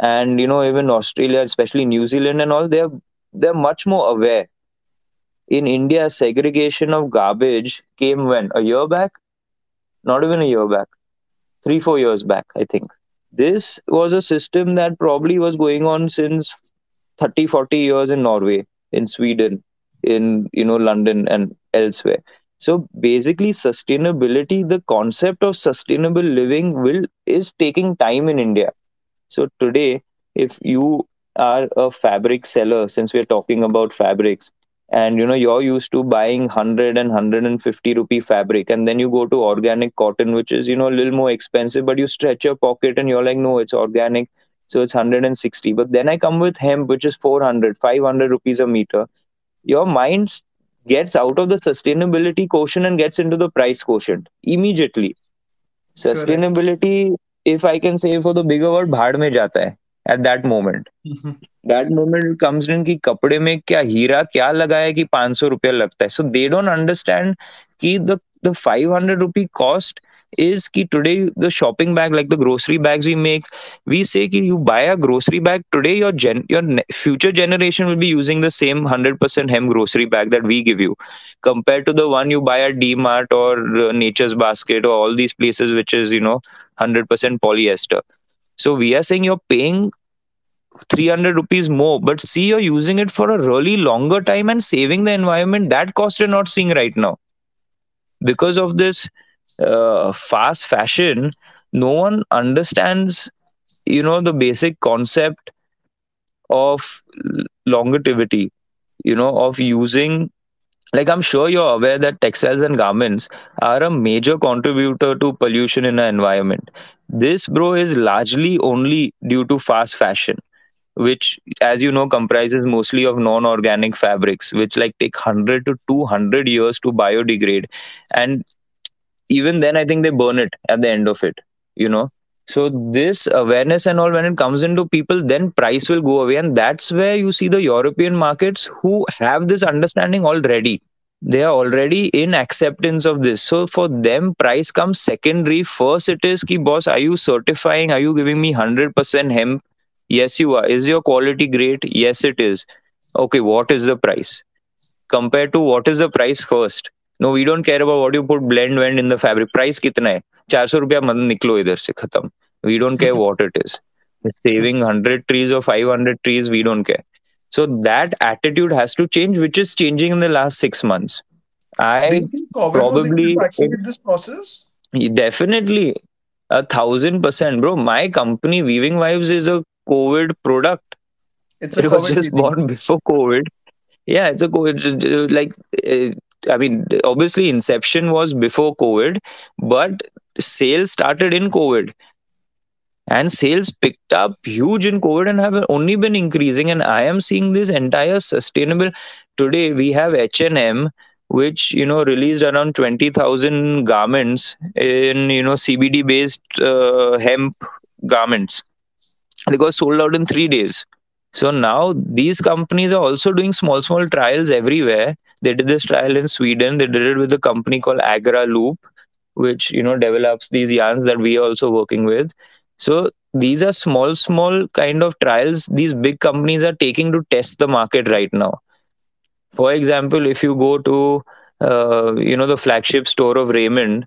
and you know even australia especially new zealand and all they're they're much more aware. In india segregation of garbage came when? A year back? Not even a year back. 3 4 years back i think this was a system that probably was going on since 30 40 years in norway in sweden in you know london and elsewhere. So basically sustainability the concept of sustainable living will is taking time in india. So today, if you are a fabric seller, since we're talking about fabrics, and you know you're used to buying 100 and 150 rupee fabric and then you go to organic cotton which is you know a little more expensive but you stretch your pocket and you're like no it's organic so it's 160 but then i come with hemp which is 400 500 rupees a meter. Your mind gets out of the sustainability quotient and gets into the price quotient immediately. Sustainability Correct. if i can say for the bigger word bhad mein jata hai at that moment. Mm-hmm. That moment comes in कि कपड़े में क्या हीरा क्या लगाया कि पाँच सौ रुपया लगता है। सो दे डोंट अंडरस्टैंड कि the the 500 hundred rupee cost is कि today the shopping bag like the grocery bags we make we say कि you buy a grocery bag today your gen your future generation will be using the same 100% percent hemp grocery bag that we give you compare to the one you buy a D Mart और Nature's Basket और all these places which is you know 100% percent polyester so we are saying you're paying 300 rupees more but see you're using it for a really longer time and saving the environment that cost you're not seeing right now because of this uh, fast fashion, no one understands, you know, the basic concept of longevity, you know, of using. Like I'm sure you're aware that textiles and garments are a major contributor to pollution in our environment. This, bro, is largely only due to fast fashion which as you know comprises mostly of non-organic fabrics which like take 100 to 200 years to biodegrade. And even then i think they burn it at the end of it you know? So this awareness and all when it comes into people then price will go away. And that's where you see the european markets who have this understanding already. They are already in acceptance of this. So for them price comes secondary. First it is ki boss are you certifying? Are you giving me 100% hemp Yes, you are. Is your quality great? Yes, it is. Okay, what is the price? Compared to what is the price first? No, we don't care about what you put blend wend in the fabric. Price कितना है? 400 रुपया मत निकलो इधर से खत्म. We don't care what it is. Saving 100 trees or 500 trees, we don't care. So that attitude has to change, which is changing in the last six months. I Do you think COVID probably was able to accelerate this process? definitely a thousand percent, bro. My company, Weaving Vibes, is a COVID product. It's a It was COVID just baby. born before COVID. Yeah, it's a COVID. Like, uh, I mean, obviously, inception was before COVID, but sales started in COVID. And sales picked up huge in COVID and have only been increasing. And I am seeing this entire sustainable. Today, we have H&M, which, you know, released around 20,000 garments in, you know, CBD-based uh, hemp garments they got sold out in three days. So now these companies are also doing small, small trials everywhere. They did this trial in Sweden. They did it with a company called Agraloop, which you know develops these yarns that we are also working with. So these are small, small kind of trials these big companies are taking to test the market right now. For example, if you go to uh, you know the flagship store of Raymond,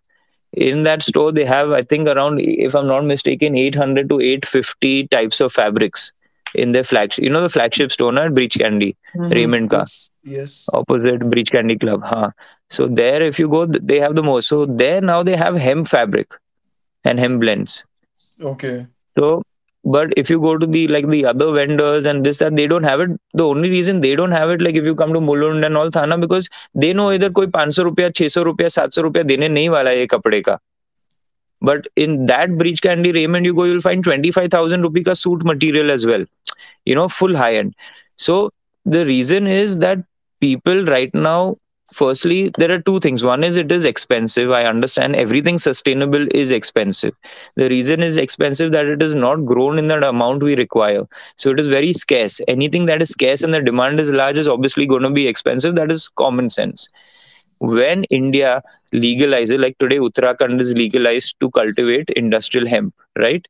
in that store they have i think around if i'm not mistaken 800 to 850 types of fabrics in their flagship you know the flagship store na breach candy Mhm. Raymond ka Yes. yes. opposite breach candy club huh so there if you go they have the most so there now they have hemp fabric and hemp blends Okay. so but if you go to the like the other vendors and this that they don't have it. The only reason they don't have it like if you come to mulund and all thana because they know either koi 500 rupiya 600 rupiya 700 rupiya dene nahi wala ye kapde ka. But in that breach candy raymond you go you'll find 25000 rupee ka suit material as well. You know full high end. So the reason is that people right now firstly there are two things. One is it is expensive. I understand everything sustainable is expensive. The reason is expensive that it is not grown in that amount we require. So it is very scarce. Anything that is scarce and the demand is large is obviously going to be expensive. That is common sense. When india legalizes like today uttarakhand is legalized to cultivate industrial hemp right?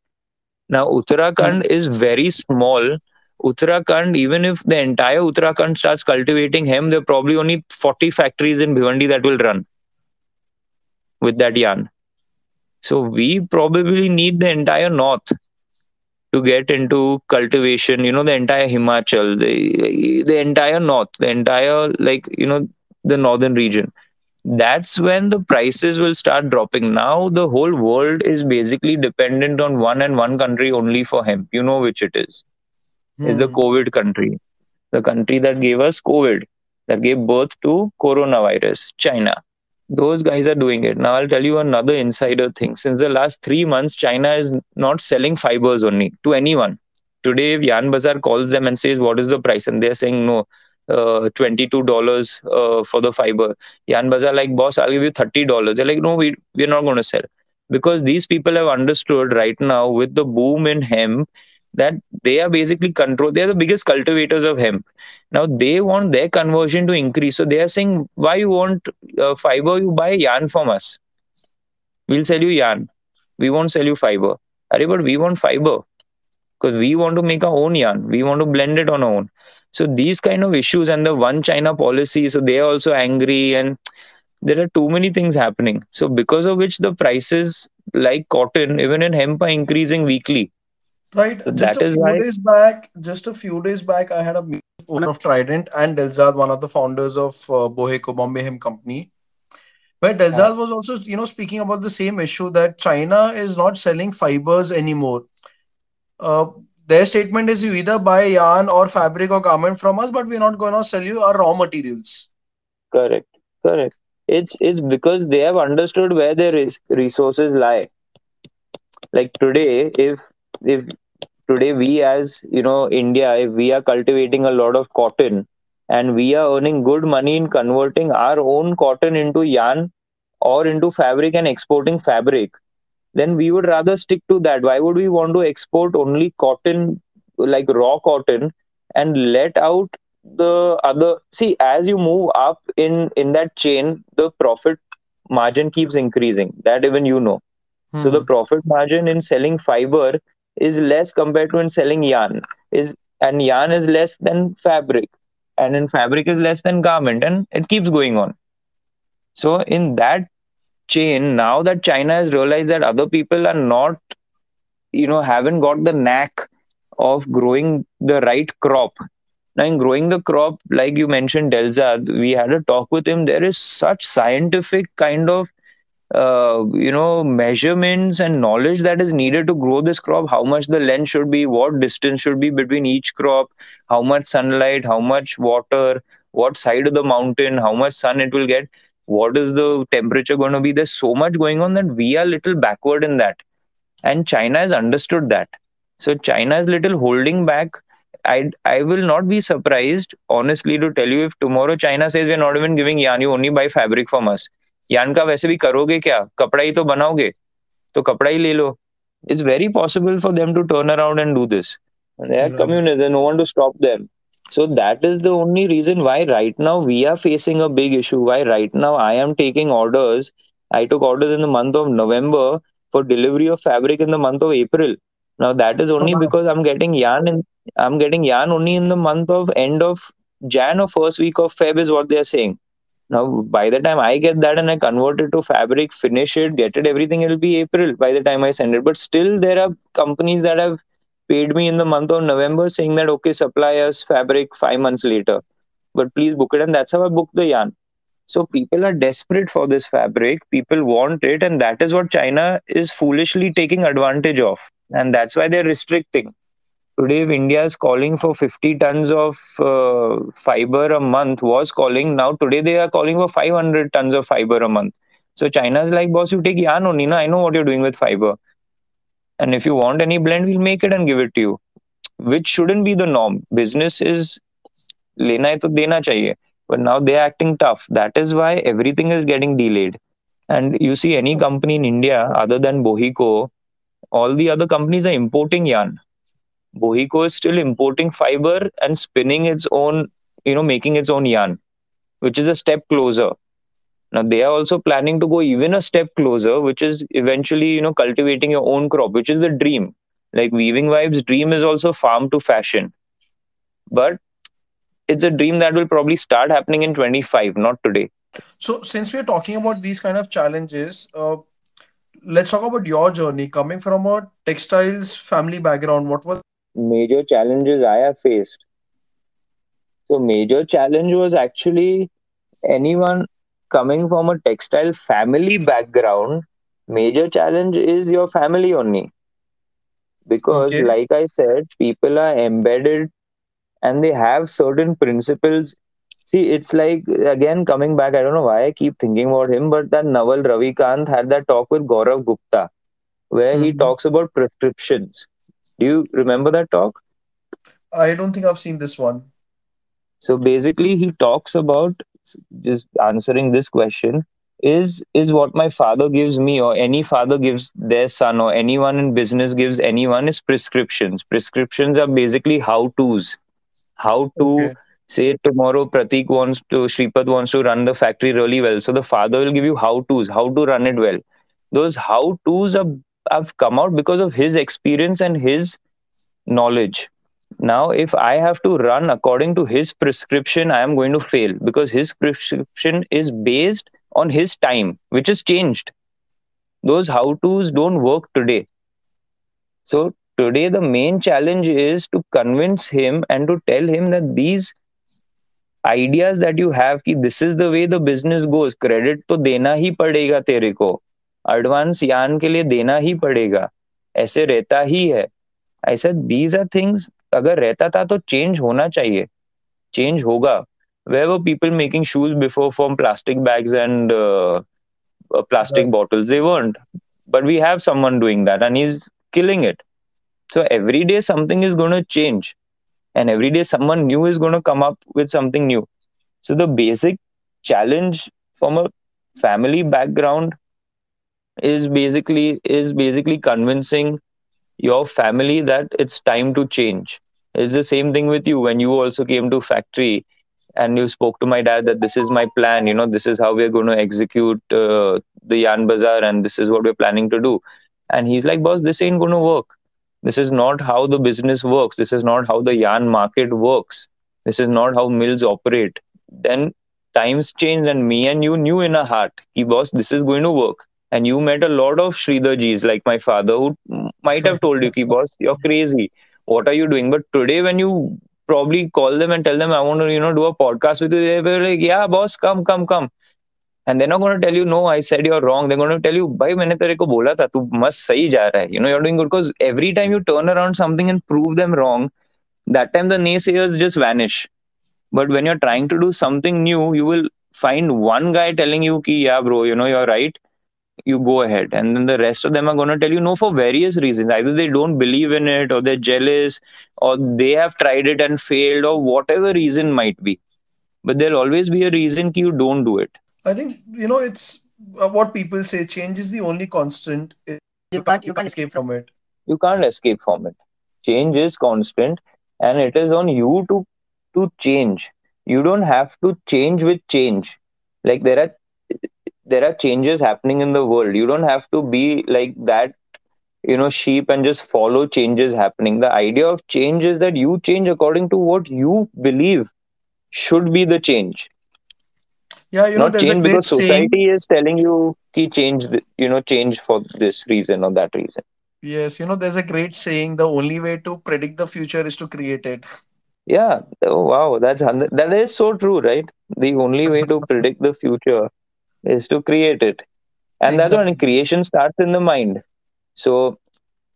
Now uttarakhand is very small Uttarakhand, even if the entire Uttarakhand starts cultivating hemp, there are probably only 40 factories in Bhiwandi that will run with that yarn. So we probably need the entire north to get into cultivation, you know, the entire Himachal, the, the entire north, the entire, like, you know, the northern region. That's when the prices will start dropping. Now the whole world is basically dependent on one and one country only for hemp. You know which it is is the Hmm. COVID country, the country that gave us COVID, that gave birth to coronavirus, China. Those guys are doing it. Now, I'll tell you another insider thing. Since the last three months, China is not selling fibers only to anyone. Today, if Yarn Bazaar calls them and says, What is the price? And they're saying, No, uh, $22 uh, for the fiber. Yarn Bazaar, like, Boss, I'll give you $30. They're like, No, we, we're not going to sell. Because these people have understood right now with the boom in hemp that they are basically control they are the biggest cultivators of hemp. Now they want their conversion to increase. So they are saying why you want uh, fiber? You buy yarn from us. We'll sell you yarn. We won't sell you fiber. Arey, but we want fiber because we want to make our own yarn. We want to blend it on our own. So these kind of issues and the one china policy so they are also angry and there are too many things happening. So because of which the prices like cotton even in hemp are increasing weekly Right. so Just that a is few why days back, just a few days back, I had a meeting with owner of Trident and Delzad, one of the founders of uh, Boheco Bombay Hemp Company. But Delzad was also, you know, speaking about the same issue that China is not selling fibers anymore. Uh, their statement is you either buy yarn or fabric or garment from us, but we're not going to sell you our raw materials. Correct. Correct. It's it's because they have understood where their res- resources lie. Like today, if if today we as you know India, if we are cultivating a lot of cotton and we are earning good money in converting our own cotton into yarn or into fabric and exporting fabric, then we would rather stick to that. Why would we want to export only cotton, like raw cotton, and let out the other? See, as you move up in in that chain, the profit margin keeps increasing. That even you know. So the Hmm. profit margin in selling fiber is less compared to in selling yarn. Is and yarn is less than fabric, and in fabric is less than garment, and it keeps going on. So in that chain, now that China has realized that other people are not, you know, haven't got the knack of growing the right crop. Now, in growing the crop, like you mentioned, Delzad, we had a talk with him. There is such scientific kind of uh, you know measurements and knowledge that is needed to grow this crop how much the length should be what distance should be between each crop how much sunlight how much water what side of the mountain how much sun it will get what is the temperature going to be there's so much going on that we are little backward in that. And china has understood that. So china is little holding back. I, I will not be surprised honestly to tell you if tomorrow china says we're not even giving yarn you only buy fabric from us यान का वैसे भी करोगे क्या? कपड़ा ही तो बनाओगे तो कपड़ा ही ले लो। It's very possible for them to turn around and do this they are communism no one to stop them so that is the only reason why right now we are facing a big issue why right now I am taking orders I took orders in the month of November for delivery of fabric in the month of April now that is only because I am getting yarn in I am getting yarn only in the month of end of Jan first week of Feb is what they are saying now, by the time I get that and I convert it to fabric, finish it, get it, everything, it'll be April by the time I send it. But still, there are companies that have paid me in the month of November saying that, okay, supply us fabric five months later, but please book it. And that's how I booked the yarn. So people are desperate for this fabric. People want it. And that is what China is foolishly taking advantage of. And that's why they're restricting today if india is calling for 50 tons of uh, fiber a month was calling. Now today they are calling for 500 tons of fiber a month. So china's like boss you take yarn only na? I know what you're doing with fiber. And if you want any blend we'll make it and give it to you. Which shouldn't be the norm. Business is lena to dena chahiye. But now they're acting tough. That is why everything is getting delayed. And you see any company in india other than boheco all the other companies are importing yarn Boheco is still importing fiber and spinning its own, you know, making its own yarn, which is a step closer. Now they are also planning to go even a step closer, which is eventually, you know, cultivating your own crop, which is the dream. Like Weaving Vibes' dream is also farm to fashion. But it's a dream that will probably start happening in 25, not today. So, since we're talking about these kind of challenges, uh, let's talk about your journey coming from a textiles family background. What was Major challenges I have faced. So major challenge was actually anyone coming from a textile family background, major challenge is your family only. Because, okay? like I said, people are embedded and they have certain principles. See, it's like again coming back. I don't know why I keep thinking about him, but that Naval Ravikant had that talk with Gaurav Gupta where he Mhm. talks about prescriptions. Do you remember that talk? I don't think I've seen this one. So basically, he talks about just answering this question is is what my father gives me or any father gives their son or anyone in business gives anyone is prescriptions prescriptions are basically how to's how to Okay. say tomorrow pratik wants to shripad wants to run the factory really well so the father will give you how to's how to run it well those how to's are have come out because of his experience and his knowledge now, if I have to run according to his prescription, I am going to fail because his prescription is based on his time, which has changed. Those how to's don't work today. So, today, the main challenge is to convince him and to tell him that these ideas that you have कि this is the way the business goes credit तो देना ही पड़ेगा तेरे को advance यान के लिए देना ही पड़ेगा। ऐसे रहता ही है। ऐसा दीज आर थिंग्स अगर रहता था तो चेंज होना चाहिए। चेंज होगा। वे वो people making shoes before from plastic bags and plastic bottles they want but we have someone doing that and is killing it so every day something is gonna change and every day someone new is gonna come up with something new so the basic challenge from a family background is basically is basically convincing your family that it's time to change. It's the same thing with you. When you also came to factory and you spoke to my dad that this is my plan you know this is how we're going to execute uh, the yarn bazaar and this is what we're planning to do. And he's like boss this ain't going to work. This is not how the business works. This is not how the yarn market works. This is not how mills operate. Then times changed and me and you knew in our heart he boss this is going to work and you met a lot of Sridharjis like my father who might have told you ki boss you're crazy what are you doing but today when you probably call them and tell them I want to, you know, do a podcast with you. They were like, yeah, boss, come, come, come. And they're not going to tell you, no, I said you're wrong. They're going to tell you, भाई मैंने तेरे को बोला था तू मस्त सही जा रहा है. You know, you're doing good because every time you turn around something and prove them wrong, that time the naysayers just vanish. But when you're trying to do something new, you will find one guy telling you, ki, yeah, bro, you know, you're right. You go ahead. And then the rest of them are going to tell you no for various reasons. Either they don't believe in it, or they're jealous, or they have tried it and failed, or whatever reason might be. But there'll always be a reason ki you don't do it. I think you know it's uh, what people say. Change is the only constant. You can't you can't escape from it. You can't escape from it. Change is constant, and it is on you to to change. You don't have to change with change. Like there are there are changes happening in the world. You don't have to be like that, you know, sheep and just follow changes happening. The idea of change is that you change according to what you believe should be the change. Yeah, you know, Not there's a change because saying. society is telling you key change, you know, change for this reason or that reason. Yes, you know, there's a great saying. The only way to predict the future is to create it. Yeah. Oh, wow. That's that is so true, right? The only way to predict the future is to create it, and that's when creation starts in the mind. So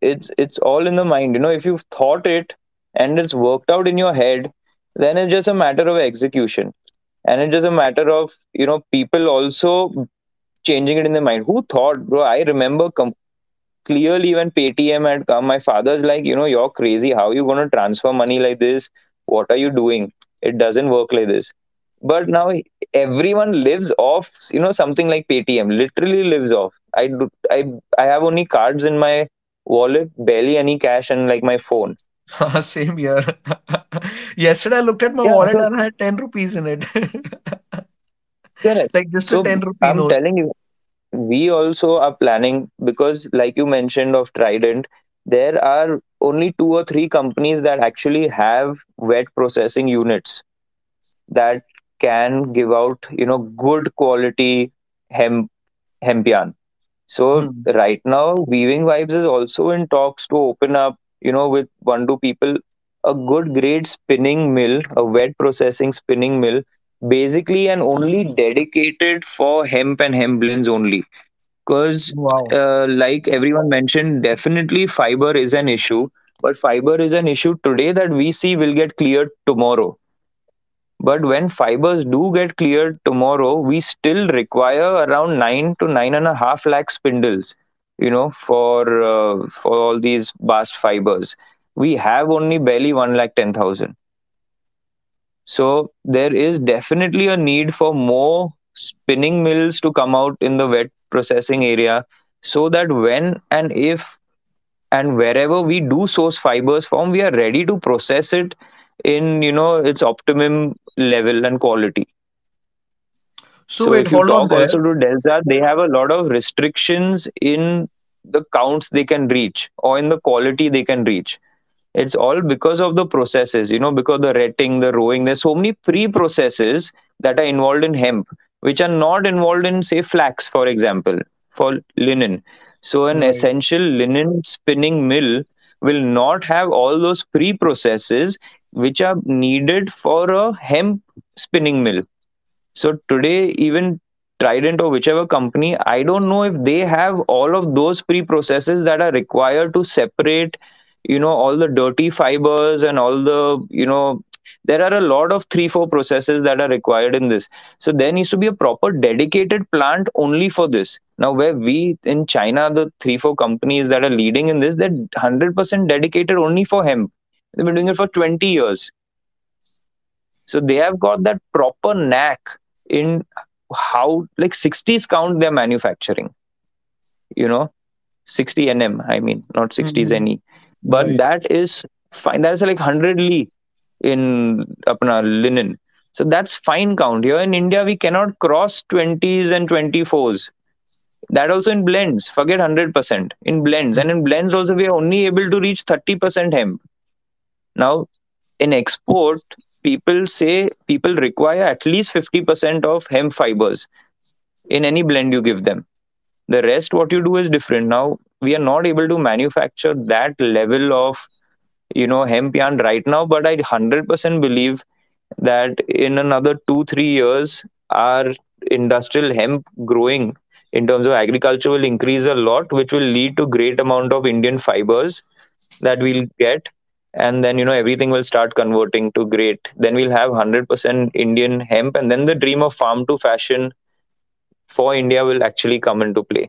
it's it's all in the mind. You know, if you've thought it and it's worked out in your head, then it's just a matter of execution, and it's just a matter of you know people also changing it in their mind. Who thought, bro? I remember com- clearly when Paytm had come, my father's like, you know, you're crazy. How are you going to transfer money like this? What are you doing? It doesn't work like this. But now everyone lives off, you know, something like Paytm. Literally lives off. I do, I I have only cards in my wallet, barely any cash, and like my phone. [laughs] Same here. [laughs] Yesterday, I looked at my Yeah, wallet so- and I had 10 rupees in it. [laughs] Correct. like just So a 10 rupee I'm note. telling you, we also are planning because, like you mentioned of Trident, there are only two or three companies that actually have wet processing units that can give out, you know, good quality hemp hemp yarn. So Hmm. right now, Weaving Vibes is also in talks to open up, you know, with one two people, a good grade spinning mill, a wet processing spinning mill, basically and only dedicated for hemp and hemp blends only. Because, Wow. uh, like everyone mentioned, definitely fiber is an issue, but fiber is an issue today that we see will get cleared tomorrow. But when fibers do get cleared tomorrow, we still require around nine to nine and a half lakh spindles, you know, for uh, for all these bast fibers. We have only barely one lakh ten thousand. So there is definitely a need for more spinning mills to come out in the wet processing area, so that when and if and wherever we do source fibers from, we are ready to process it in you know its optimum level and quality. So, So if you talk also to Delta, they have a lot of restrictions in the counts they can reach or in the quality they can reach. It's all because of the processes, you know, because the retting, the roving. There's so many pre-processes that are involved in hemp, which are not involved in, say, flax, for example, for linen. So an Right. essential linen spinning mill will not have all those pre-processes which are needed for a hemp spinning mill. So today, even Trident or whichever company, I don't know if they have all of those pre processes that are required to separate, you know, all the dirty fibers and all the, you know, there are a lot of three, four processes that are required in this. So there needs to be a proper dedicated plant only for this. Now, where we in China, the three, four companies that are leading in this, they're 100% dedicated only for hemp. They've been doing it for 20 years. So they have got that proper knack in how like 60s count their manufacturing you know? 60 nm i mean not 60s mm-hmm. ne but right. that is fine. That's like 100 li in apna linen. So that's fine count. Here in india we cannot cross 20s and 24s that also in blends. Forget 100% in blends. And in blends also we are only able to reach 30% hemp now in export people say people require at least 50% of hemp fibers in any blend you give them. The rest what you do is different. Now we are not able to manufacture that level of you know hemp yarn right now but i 100% believe that in another 2 3 years our industrial hemp growing in terms of agriculture will increase a lot which will lead to great amount of indian fibers that we'll get and then you know everything will start converting to great then we'll have 100% indian hemp and then the dream of farm to fashion for india will actually come into play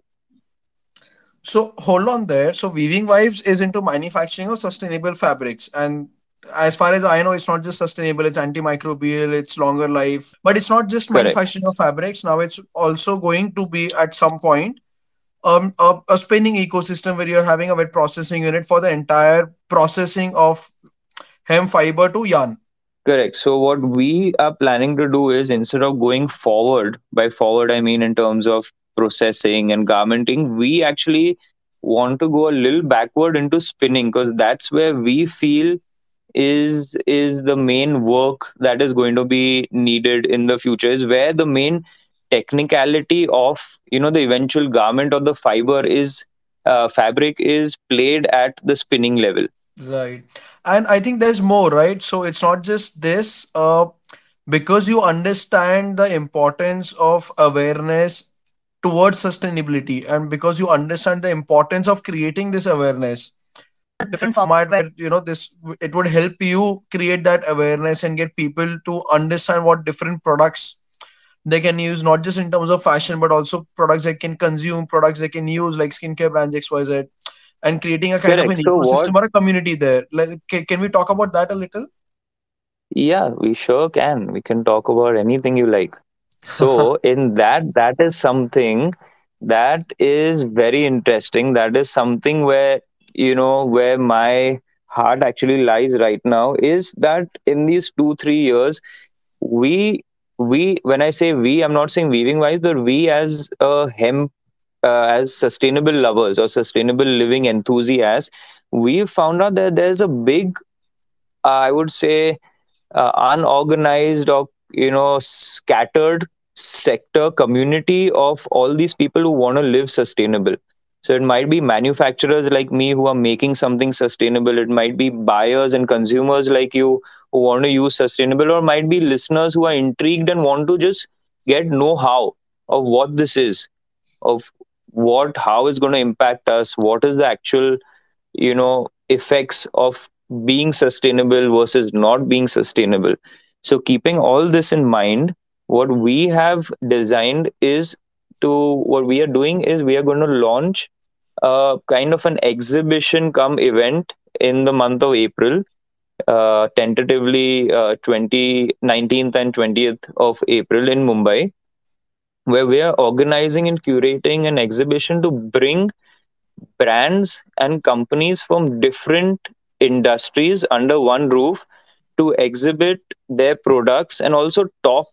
so hold on there so weaving vibes is into manufacturing of sustainable fabrics and as far as I know, it's not just sustainable, it's antimicrobial, it's longer life. But it's not just Correct. manufacturing of fabrics. Now it's also going to be at some point um, a, a spinning ecosystem where you're having a wet processing unit for the entire processing of hemp fiber to yarn. Correct. So what we are planning to do is instead of going forward, by forward I mean in terms of processing and garmenting, we actually want to go a little backward into spinning because that's where we feel is is the main work that is going to be needed in the future is where the main technicality of you know the eventual garment or the fiber is uh, fabric is played at the spinning level. Right. And i think there's more right? So it's not just this uh, because you understand the importance of awareness towards sustainability and because you understand the importance of creating this awareness different format where you know this it would help you create that awareness and get people to understand what different products they can use not just in terms of fashion but also products they can consume products they can use like skincare brands xyz and creating a kind Correct. of an so ecosystem what... or a community there. Like can, can we talk about that a little? Yeah we sure can. We can talk about anything you like. So [laughs] in that that is something that is very interesting. That is something where you know where my heart actually lies right now is that in these 2 3 years we we when i say we i'm not saying weaving vibes but we as a hemp uh, as sustainable lovers or sustainable living enthusiasts we found out that there's a big uh, i would say uh, unorganized or you know scattered sector community of all these people who want to live sustainable so it might be manufacturers like me who are making something sustainable. It might be buyers and consumers like you who want to use sustainable, or might be listeners who are intrigued and want to just get know how of what this is, of what how is going to impact us, what is the actual, you know, effects of being sustainable versus not being sustainable. So keeping all this in mind, what we have designed is to what we are doing is we are going to launch a kind of an exhibition come event in the month of April, uh, tentatively uh, 20, 19th and 20th of April in Mumbai, where we are organizing and curating an exhibition to bring brands and companies from different industries under one roof to exhibit their products and also talk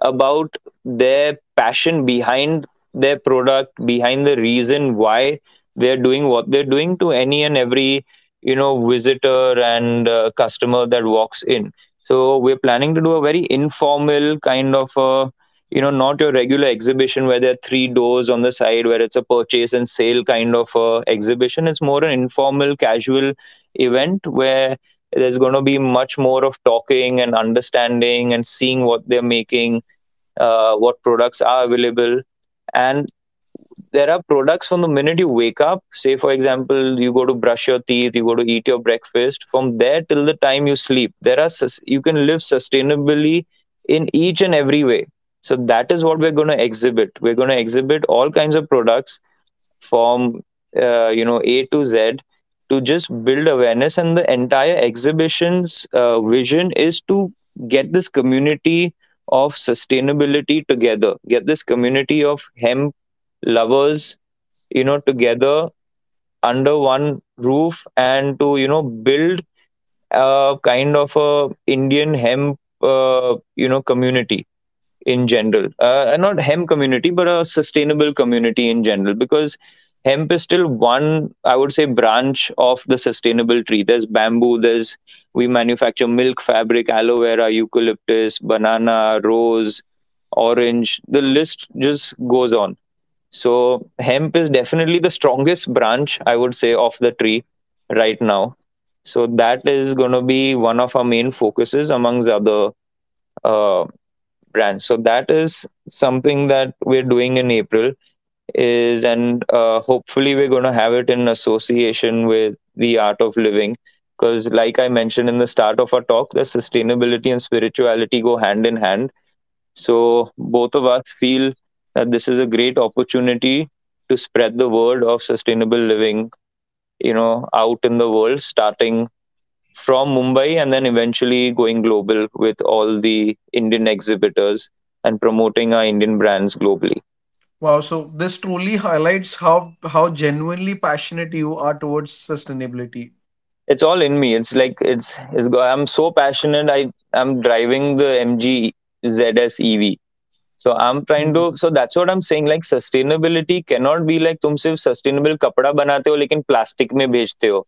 about their passion behind their product, behind the reason why they're doing what they're doing to any and every you know visitor and uh, customer that walks in. So we're planning to do a very informal kind of a you know not your regular exhibition where there are three doors on the side where it's a purchase and sale kind of a exhibition it's more an informal casual event where there's going to be much more of talking and understanding and seeing what they're making uh, what products are available and there are products from the minute you wake up. Say for example you go to brush your teeth you go to eat your breakfast. From there till the time you sleep there are you can live sustainably in each and every way. So that is what we're going to exhibit. We're going to exhibit all kinds of products from uh, you know a to z to just build awareness. And the entire exhibition's uh, vision is to get this community of sustainability together get this community of hemp lovers you know together under one roof and to you know build a kind of a indian hemp uh, you know community in general. Uh, not hemp community but a sustainable community in general because hemp is still one i would say branch of the sustainable tree. There's bamboo there's we manufacture milk fabric aloe vera eucalyptus banana rose orange. The list just goes on so hemp is definitely the strongest branch, I would say, of the tree right now. So that is going to be one of our main focuses amongst other uh, brands. So that is something that we're doing in April is and uh, hopefully we're going to have it in association with the art of living because like i mentioned in the start of our talk the sustainability and spirituality go hand in hand so both of us feel that this is a great opportunity to spread the word of sustainable living you know out in the world starting from mumbai and then eventually going global with all the indian exhibitors and promoting our indian brands globally. Wow so this truly highlights how how genuinely passionate you are towards sustainability. It's all in me. It's like it's, it's i'm so passionate i i'm driving the mg zs ev so i'm trying to so that's what i'm saying like sustainability cannot be like तुम सिर्फ sustainable कपड़ा बनाते हो लेकिन plastic में भेजते हो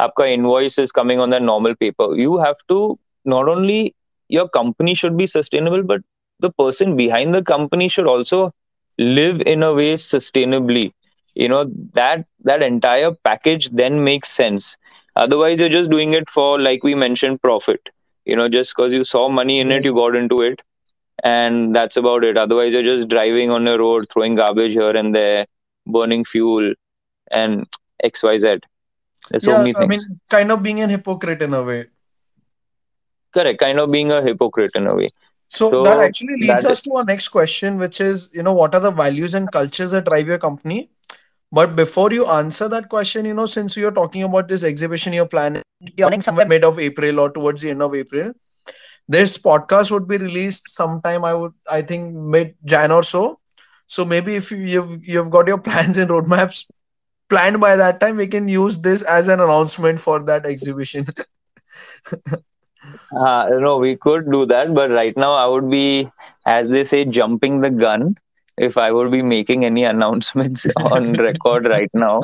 आपका invoice is coming on the normal paper you have to not only your company should be sustainable but the person behind the company should also live in a way sustainably you know that that entire package then makes sense otherwise you're just doing it for like we mentioned profit you know just because you saw money in it you got into it and that's about it. Otherwise you're just driving on the road throwing garbage here and there burning fuel and xyz there's yeah, so many things i mean kind of being an hypocrite in a way. Correct. Kind of being a hypocrite in a way. So, so that actually leads us is... to our next question which is you know what are the values and cultures that drive your company? But before you answer that question you know since we are talking about this exhibition you're planning you're somewhere mid of april or towards the end of april this podcast would be released sometime i would i think mid jan or so. So maybe if you've you've got your [laughs] plans and roadmaps planned by that time we can use this as an announcement for that exhibition. [laughs] Uh, no we could do that but right now i would be as they say jumping the gun if i would be making any [laughs] announcements on record right now.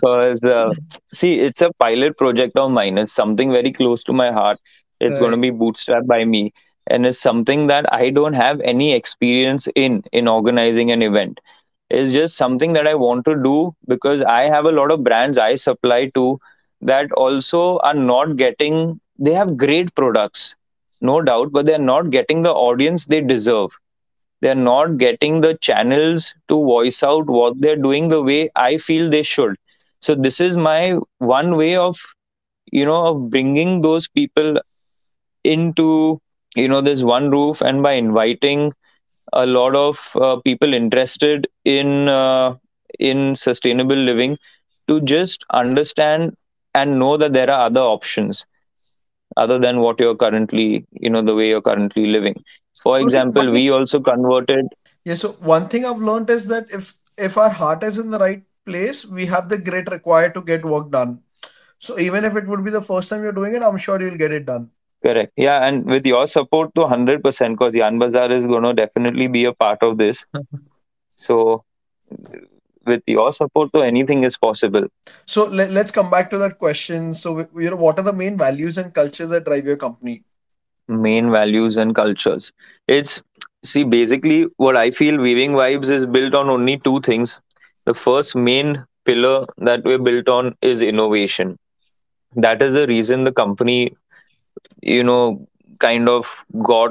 Because uh, see it's a pilot project of mine. It's something very close to my heart it's right. going to be bootstrapped by me. And it's something that i don't have any experience in in organizing an event. It's just something that i want to do because i have a lot of brands i supply to that also are not getting they have great products no doubt but they're not getting the audience they deserve. They're not getting the channels to voice out what they're doing the way i feel they should. So this is my one way of you know of bringing those people into you know this one roof and by inviting a lot of uh, people interested in uh, in sustainable living to just understand and know that there are other options other than what you're currently you know the way you're currently living. For example we also converted yeah so one thing i've learned is that if if our heart is in the right place we have the grit required to get work done. So even if it would be the first time you're doing it i'm sure you'll get it done Correct. Yeah, and with your support to 100%, because Yarn Bazaar is going to definitely be a part of this. [laughs] so, with your support, to anything is possible. So, let, let's come back to that question. So, you know, what are the main values and cultures that drive your company? Main values and cultures. It's see, basically, what I feel Weaving Vibes is built on only two things. The first main pillar that we're built on is innovation that is the reason the company you know kind of got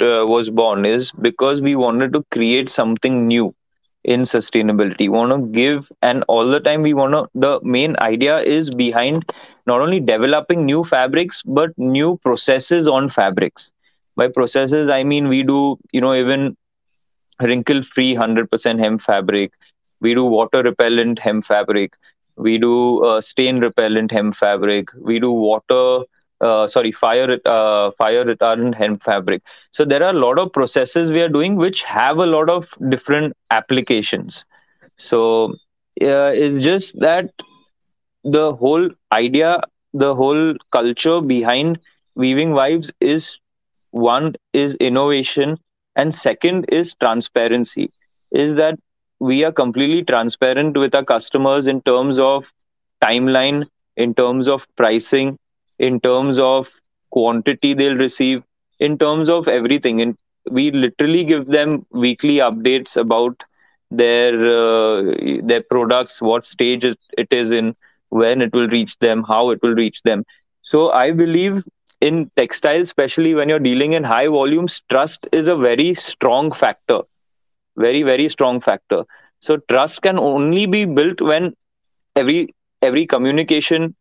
uh, was born is because we wanted to create something new in sustainability. Want to give and all the time we want to the main idea is behind not only developing new fabrics but new processes on fabrics. By processes i mean we do you know even wrinkle free 100% hemp fabric. We do water repellent hemp fabric. We do uh, stain repellent hemp fabric. We do water uh, sorry fire uh, fire retardant hemp fabric. So there are a lot of processes we are doing which have a lot of different applications. So uh, it's just that the whole idea the whole culture behind weaving vibes is one is innovation and second is transparency. Is that we are completely transparent with our customers in terms of timeline in terms of pricing in terms of quantity they'll receive in terms of everything. And we literally give them weekly updates about their uh, their products what stage it is in when it will reach them how it will reach them. So i believe in textiles especially when you're dealing in high volumes trust is a very strong factor. Very very strong factor. So trust can only be built when every every communication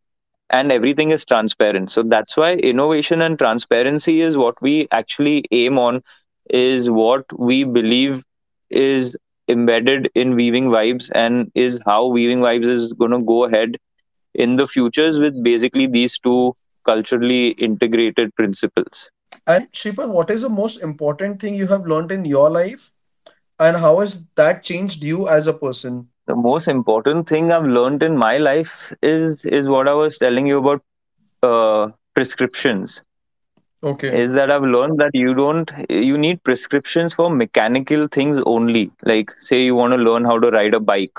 and everything is transparent. So that's why innovation and transparency is what we actually aim on is what we believe is embedded in weaving vibes and is how weaving vibes is going to go ahead in the futures with basically these two culturally integrated principles. And Shripad, what is the most important thing you have learned in your life? And how has that changed you as a person the most important thing I've learned in my life is is what I was telling you about uh, prescriptions. Okay. Is that I've learned that you don't you need prescriptions for mechanical things only. Like say you want to learn how to ride a bike,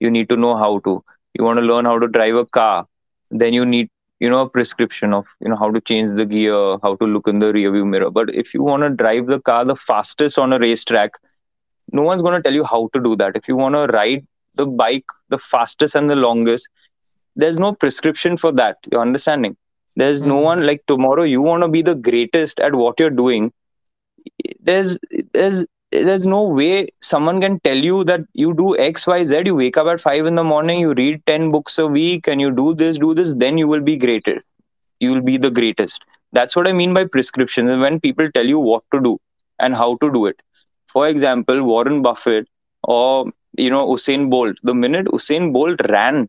you need to know how to. You want to learn how to drive a car, then you need you know a prescription of you know how to change the gear, how to look in the rear view mirror. But if you want to drive the car the fastest on a racetrack, no one's going to tell you how to do that. If you want to ride the bike the fastest and the longest there's no prescription for that you're understanding? There's mm-hmm. no one like tomorrow you want to be the greatest at what you're doing. There's there's there's no way someone can tell you that you do x y z you wake up at 5 in the morning you read 10 books a week and you do this do this then you will be greater. You will be the greatest. That's what i mean by prescriptions and when people tell you what to do and how to do it. For example warren buffett or you know Usain Bolt. The minute Usain Bolt ran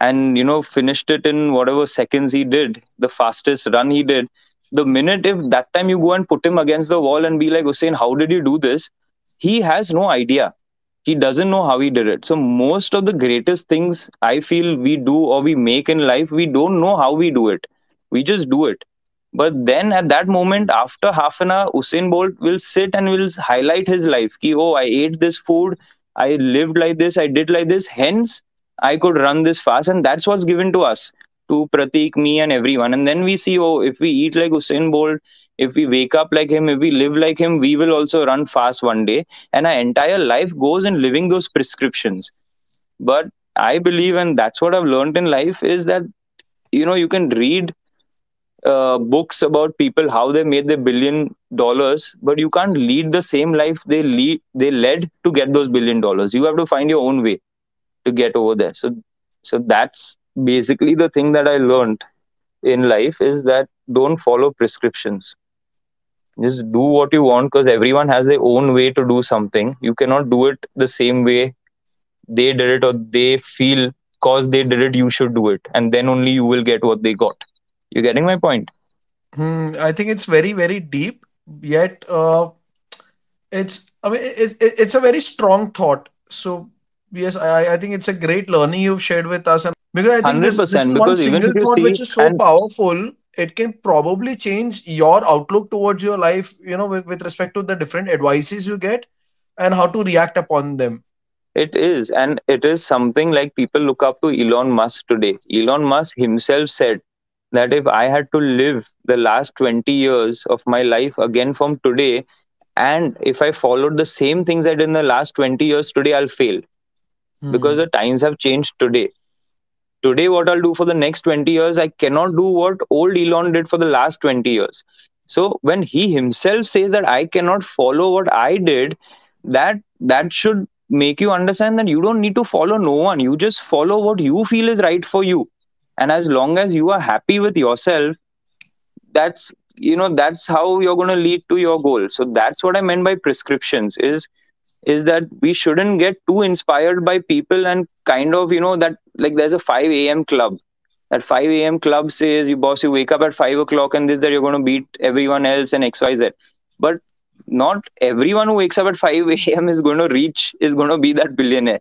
and you know finished it in whatever seconds he did, the fastest run he did. The minute if that time you go and put him against the wall and be like Usain, how did you do this? He has no idea. He doesn't know how he did it. So most of the greatest things I feel we do or we make in life, we don't know how we do it. We just do it. But then at that moment, after half an hour, Usain Bolt will sit and will highlight his life. Ki, oh, I ate this food I lived like this, I did like this, hence I could run this fast. And that's what's given to us, to Pratik, me, and everyone. And then we see, oh, if we eat like Usain Bolt, if we wake up like him, if we live like him, we will also run fast one day. And our entire life goes in living those prescriptions. But I believe, and that's what I've learned in life, is that, you know, you can read uh, books about people how they made their billion dollars but you can't lead the same life they lead they led to get those billion dollars. You have to find your own way to get over there. So so that's basically the thing that i learned in life is that don't follow prescriptions. Just do what you want because everyone has their own way to do something. You cannot do it the same way they did it or they feel cause they did it you should do it. And then only you will get what they got you getting my point? Hmm, I think it's very, very deep, yet uh, it's, I mean, it, it, it's a very strong thought. So, yes, I, I think it's a great learning you've shared with us. And because I think this, this is one single thought see, which is so and, powerful, it can probably change your outlook towards your life, you know, with, with respect to the different advices you get and how to react upon them. It is, and it is something like people look up to Elon Musk today. Elon Musk himself said that if I had to live the last 20 years of my life again from today, and if I followed the same things I did in the last 20 years today, I'll fail mm-hmm. because the times have changed today. today what I'll do for the next 20 years, I cannot do what old Elon did for the last 20 years. So when he himself says that I cannot follow what I did, that that should make you understand that you don't need to follow no one. You just follow what you feel is right for you. And as long as you are happy with yourself, that's you know that's how you're going to lead to your goal. So that's what I meant by prescriptions is is that we shouldn't get too inspired by people and kind of you know that like there's a 5 a.m club. That 5 a.m club says you boss you wake up at 5 o'clock and this that you're going to beat everyone else and xyz but not everyone who wakes up at 5 a.m is going to reach is going to be that billionaire.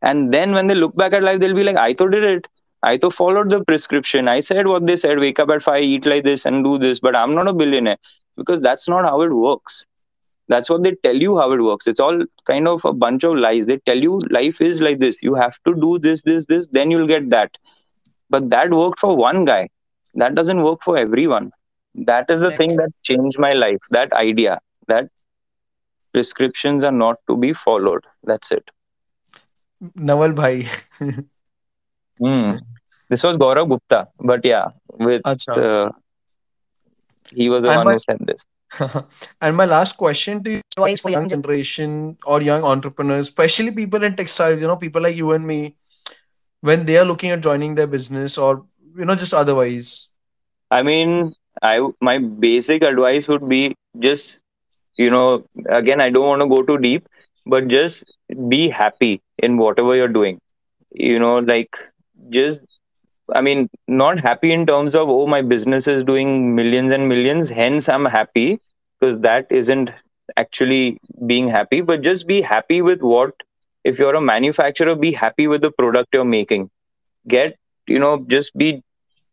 And then when they look back at life they'll be like i thought did it i thought followed the prescription. I said what they said wake up at 5 eat like this and do this but i'm not a billionaire because that's not how it works. That's what they tell you how it works. It's all kind of a bunch of lies. They tell you life is like this. You have to do this this this then you'll get that. But that worked for one guy. That doesn't work for everyone. That is the thing that changed my life that idea that prescriptions are not to be followed. That's it. Naval bhai. [laughs] Hmm. this was gaurav gupta but yeah with uh, he was the And one my- who sent this [laughs] and my last question to you, advice for young young generation or young entrepreneurs, especially people in textiles, you know, people like you and me, when they are looking at joining their business or you know, just otherwise. I mean, I my basic advice would be just you know again I don't want to go too deep, but just be happy in whatever you're doing. You know, like just I mean, not happy in terms of oh my business is doing millions and millions, hence I'm happy because that isn't actually being happy, but just be happy with what if you're a manufacturer, be happy with the product you're making. Get you know, just be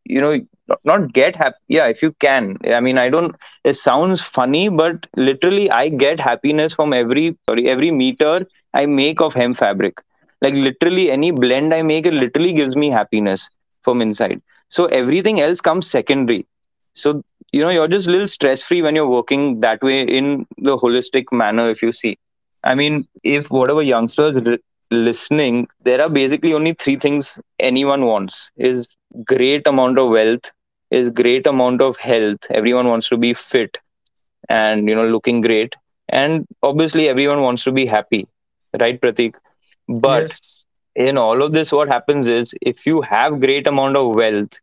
you know not get happy yeah if you can. I mean i don't it sounds funny but literally i get happiness from every sorry every meter i make of hemp fabric like literally any blend i make it literally gives me happiness from inside. So everything else comes secondary. So you know you're just a little stress free when you're working that way in the holistic manner if you see. I mean if whatever youngsters listening there are basically only three things anyone wants. Is great amount of wealth is great amount of health everyone wants to be fit and you know looking great and obviously everyone wants to be happy. Right pratik but yes. in all of this what happens is if you have great amount of wealth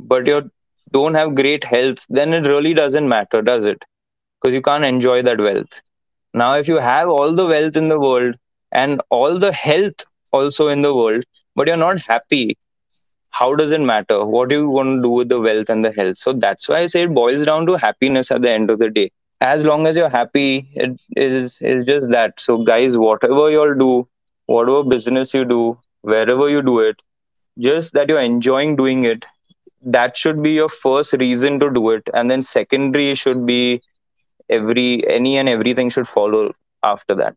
but you don't have great health then it really doesn't matter does it? Because you can't enjoy that wealth. Now if you have all the wealth in the world and all the health also in the world but you're not happy how does it matter? What do you want to do with the wealth and the health? So that's why i say it boils down to happiness at the end of the day. As long as you're happy it is is just that. So guys whatever you all do whatever business you do wherever you do it just that you're enjoying doing it that should be your first reason to do it. And then secondary should be every any and everything should follow after that.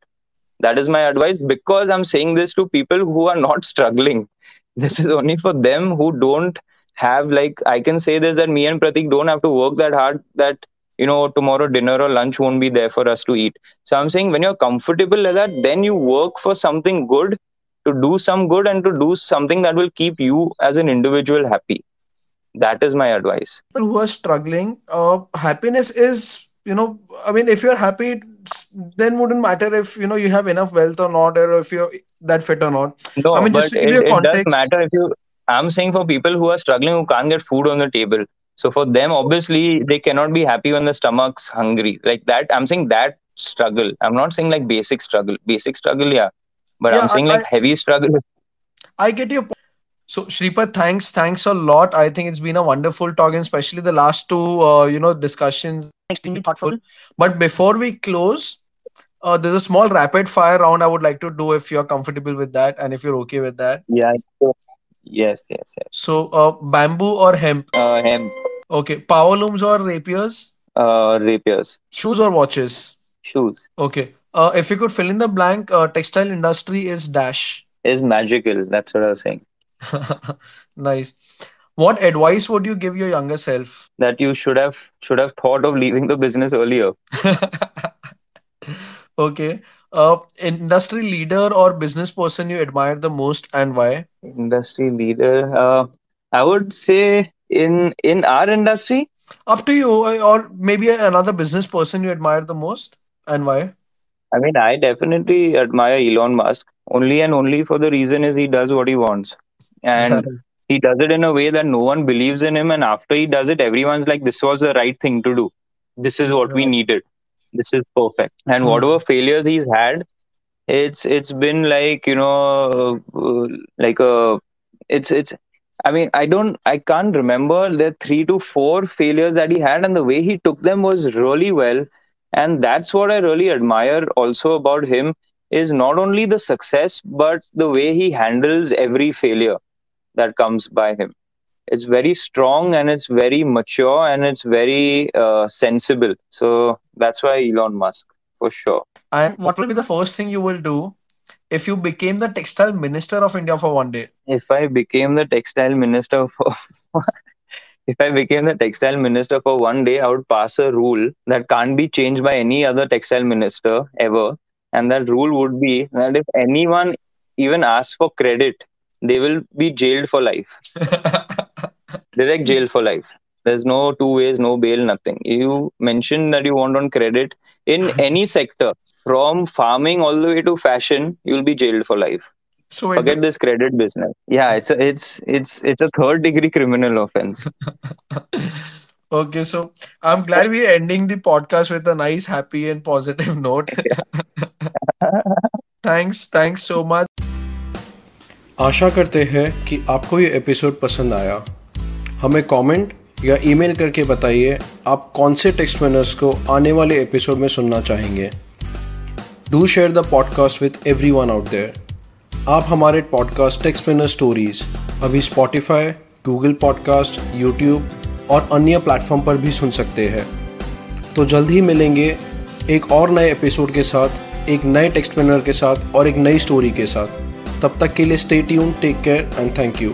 That is my advice because i'm saying this to people who are not [laughs] struggling. This is only for them who don't have like i can say this that me and pratik don't have to work that hard that you know tomorrow dinner or lunch won't be there for us to eat. So i'm saying when you're comfortable like that then you work for something good to do some good and to do something that will keep you as an individual happy. That is my advice. People who are struggling, uh, happiness is, you know, I mean, if you're happy, then wouldn't matter if you know you have enough wealth or not, or if you're that fit or not. no I mean, but just it, give you a it does context- matter if you i'm saying for people who are struggling who can't get food on the table so for them obviously they cannot be happy when the stomach's hungry like that i'm saying that struggle i'm not saying like basic struggle basic struggle yeah but Yeah, i'm saying I- like heavy struggle I get your point. So, Shripad, thanks, thanks a lot. I think it's been a wonderful talk, and especially the last two, uh, you know, discussions. extremely thoughtful. But before we close, uh, there's a small rapid fire round I would like to do if you're comfortable with that, and if you're okay with that. yeah yes yes yes So, uh, bamboo or hemp? uh hemp Okay, power looms or rapiers? uh rapiers Shoes or watches? shoes Okay. Uh, if you could fill in the blank, uh, textile industry is dash. is magical that's what i was saying [laughs] nice. What advice would you give your younger self? that you should have should have thought of leaving the business earlier [laughs] okay. Uh, industry leader or business person you admire the most and why? Industry leader. Uh, I would say in in our industry. Up to you, uh, or maybe another business person you admire the most and why? I mean, I definitely admire Elon Musk only and only for the reason is he does what he wants, and he does it in a way that no one believes in him. And after he does it, everyone's like, "This was the right thing to do. This is what we needed." This is perfect. And Hmm. whatever failures he's had it's it's been like you know uh, like a it's it's i mean i don't i can't remember the three to four failures that he had and the way he took them was really well. And that's what i really admire also about him is not only the success but the way he handles every failure that comes by him it's very strong and it's very mature and it's very uh, sensible. So that's why elon musk for sure. And what will be the first thing you will do if you became the textile minister of India for one day? if i became the textile minister for [laughs] if i became the textile minister for one day i would pass a rule that can't be changed by any other textile minister ever. And that rule would be that if anyone even asks for credit they will be jailed for life [laughs] direct jail for life. There's no two ways, no bail, nothing. You mentioned that you want on credit in [laughs] any sector, from farming all the way to fashion, you'll be jailed for life. so wait, Forget this credit business. Yeah, it's a it's it's it's a third degree criminal offense. [laughs] okay, so I'm glad we're ending the podcast with a nice, happy, and positive [laughs] note. thanks, thanks so much. आशा करते हैं कि आपको ये episode पसंद आया हमें comment या email करके बताइए, आप कौन से टेक्स्ट मैनर्स को आने वाले एपिसोड में सुनना चाहेंगे। Do share the podcast with everyone out there आप हमारे पॉडकास्ट टेक्स्ट मैनर स्टोरीज अभी स्पॉटिफाई गूगल पॉडकास्ट यूट्यूब और अन्य प्लेटफॉर्म पर भी सुन सकते हैं। तो जल्द ही मिलेंगे एक और नए एपिसोड के साथ, एक नए टेक्स्ट मैनर के साथ और एक नई स्टोरी के साथ। तब तक के लिए stay tune take care and thank you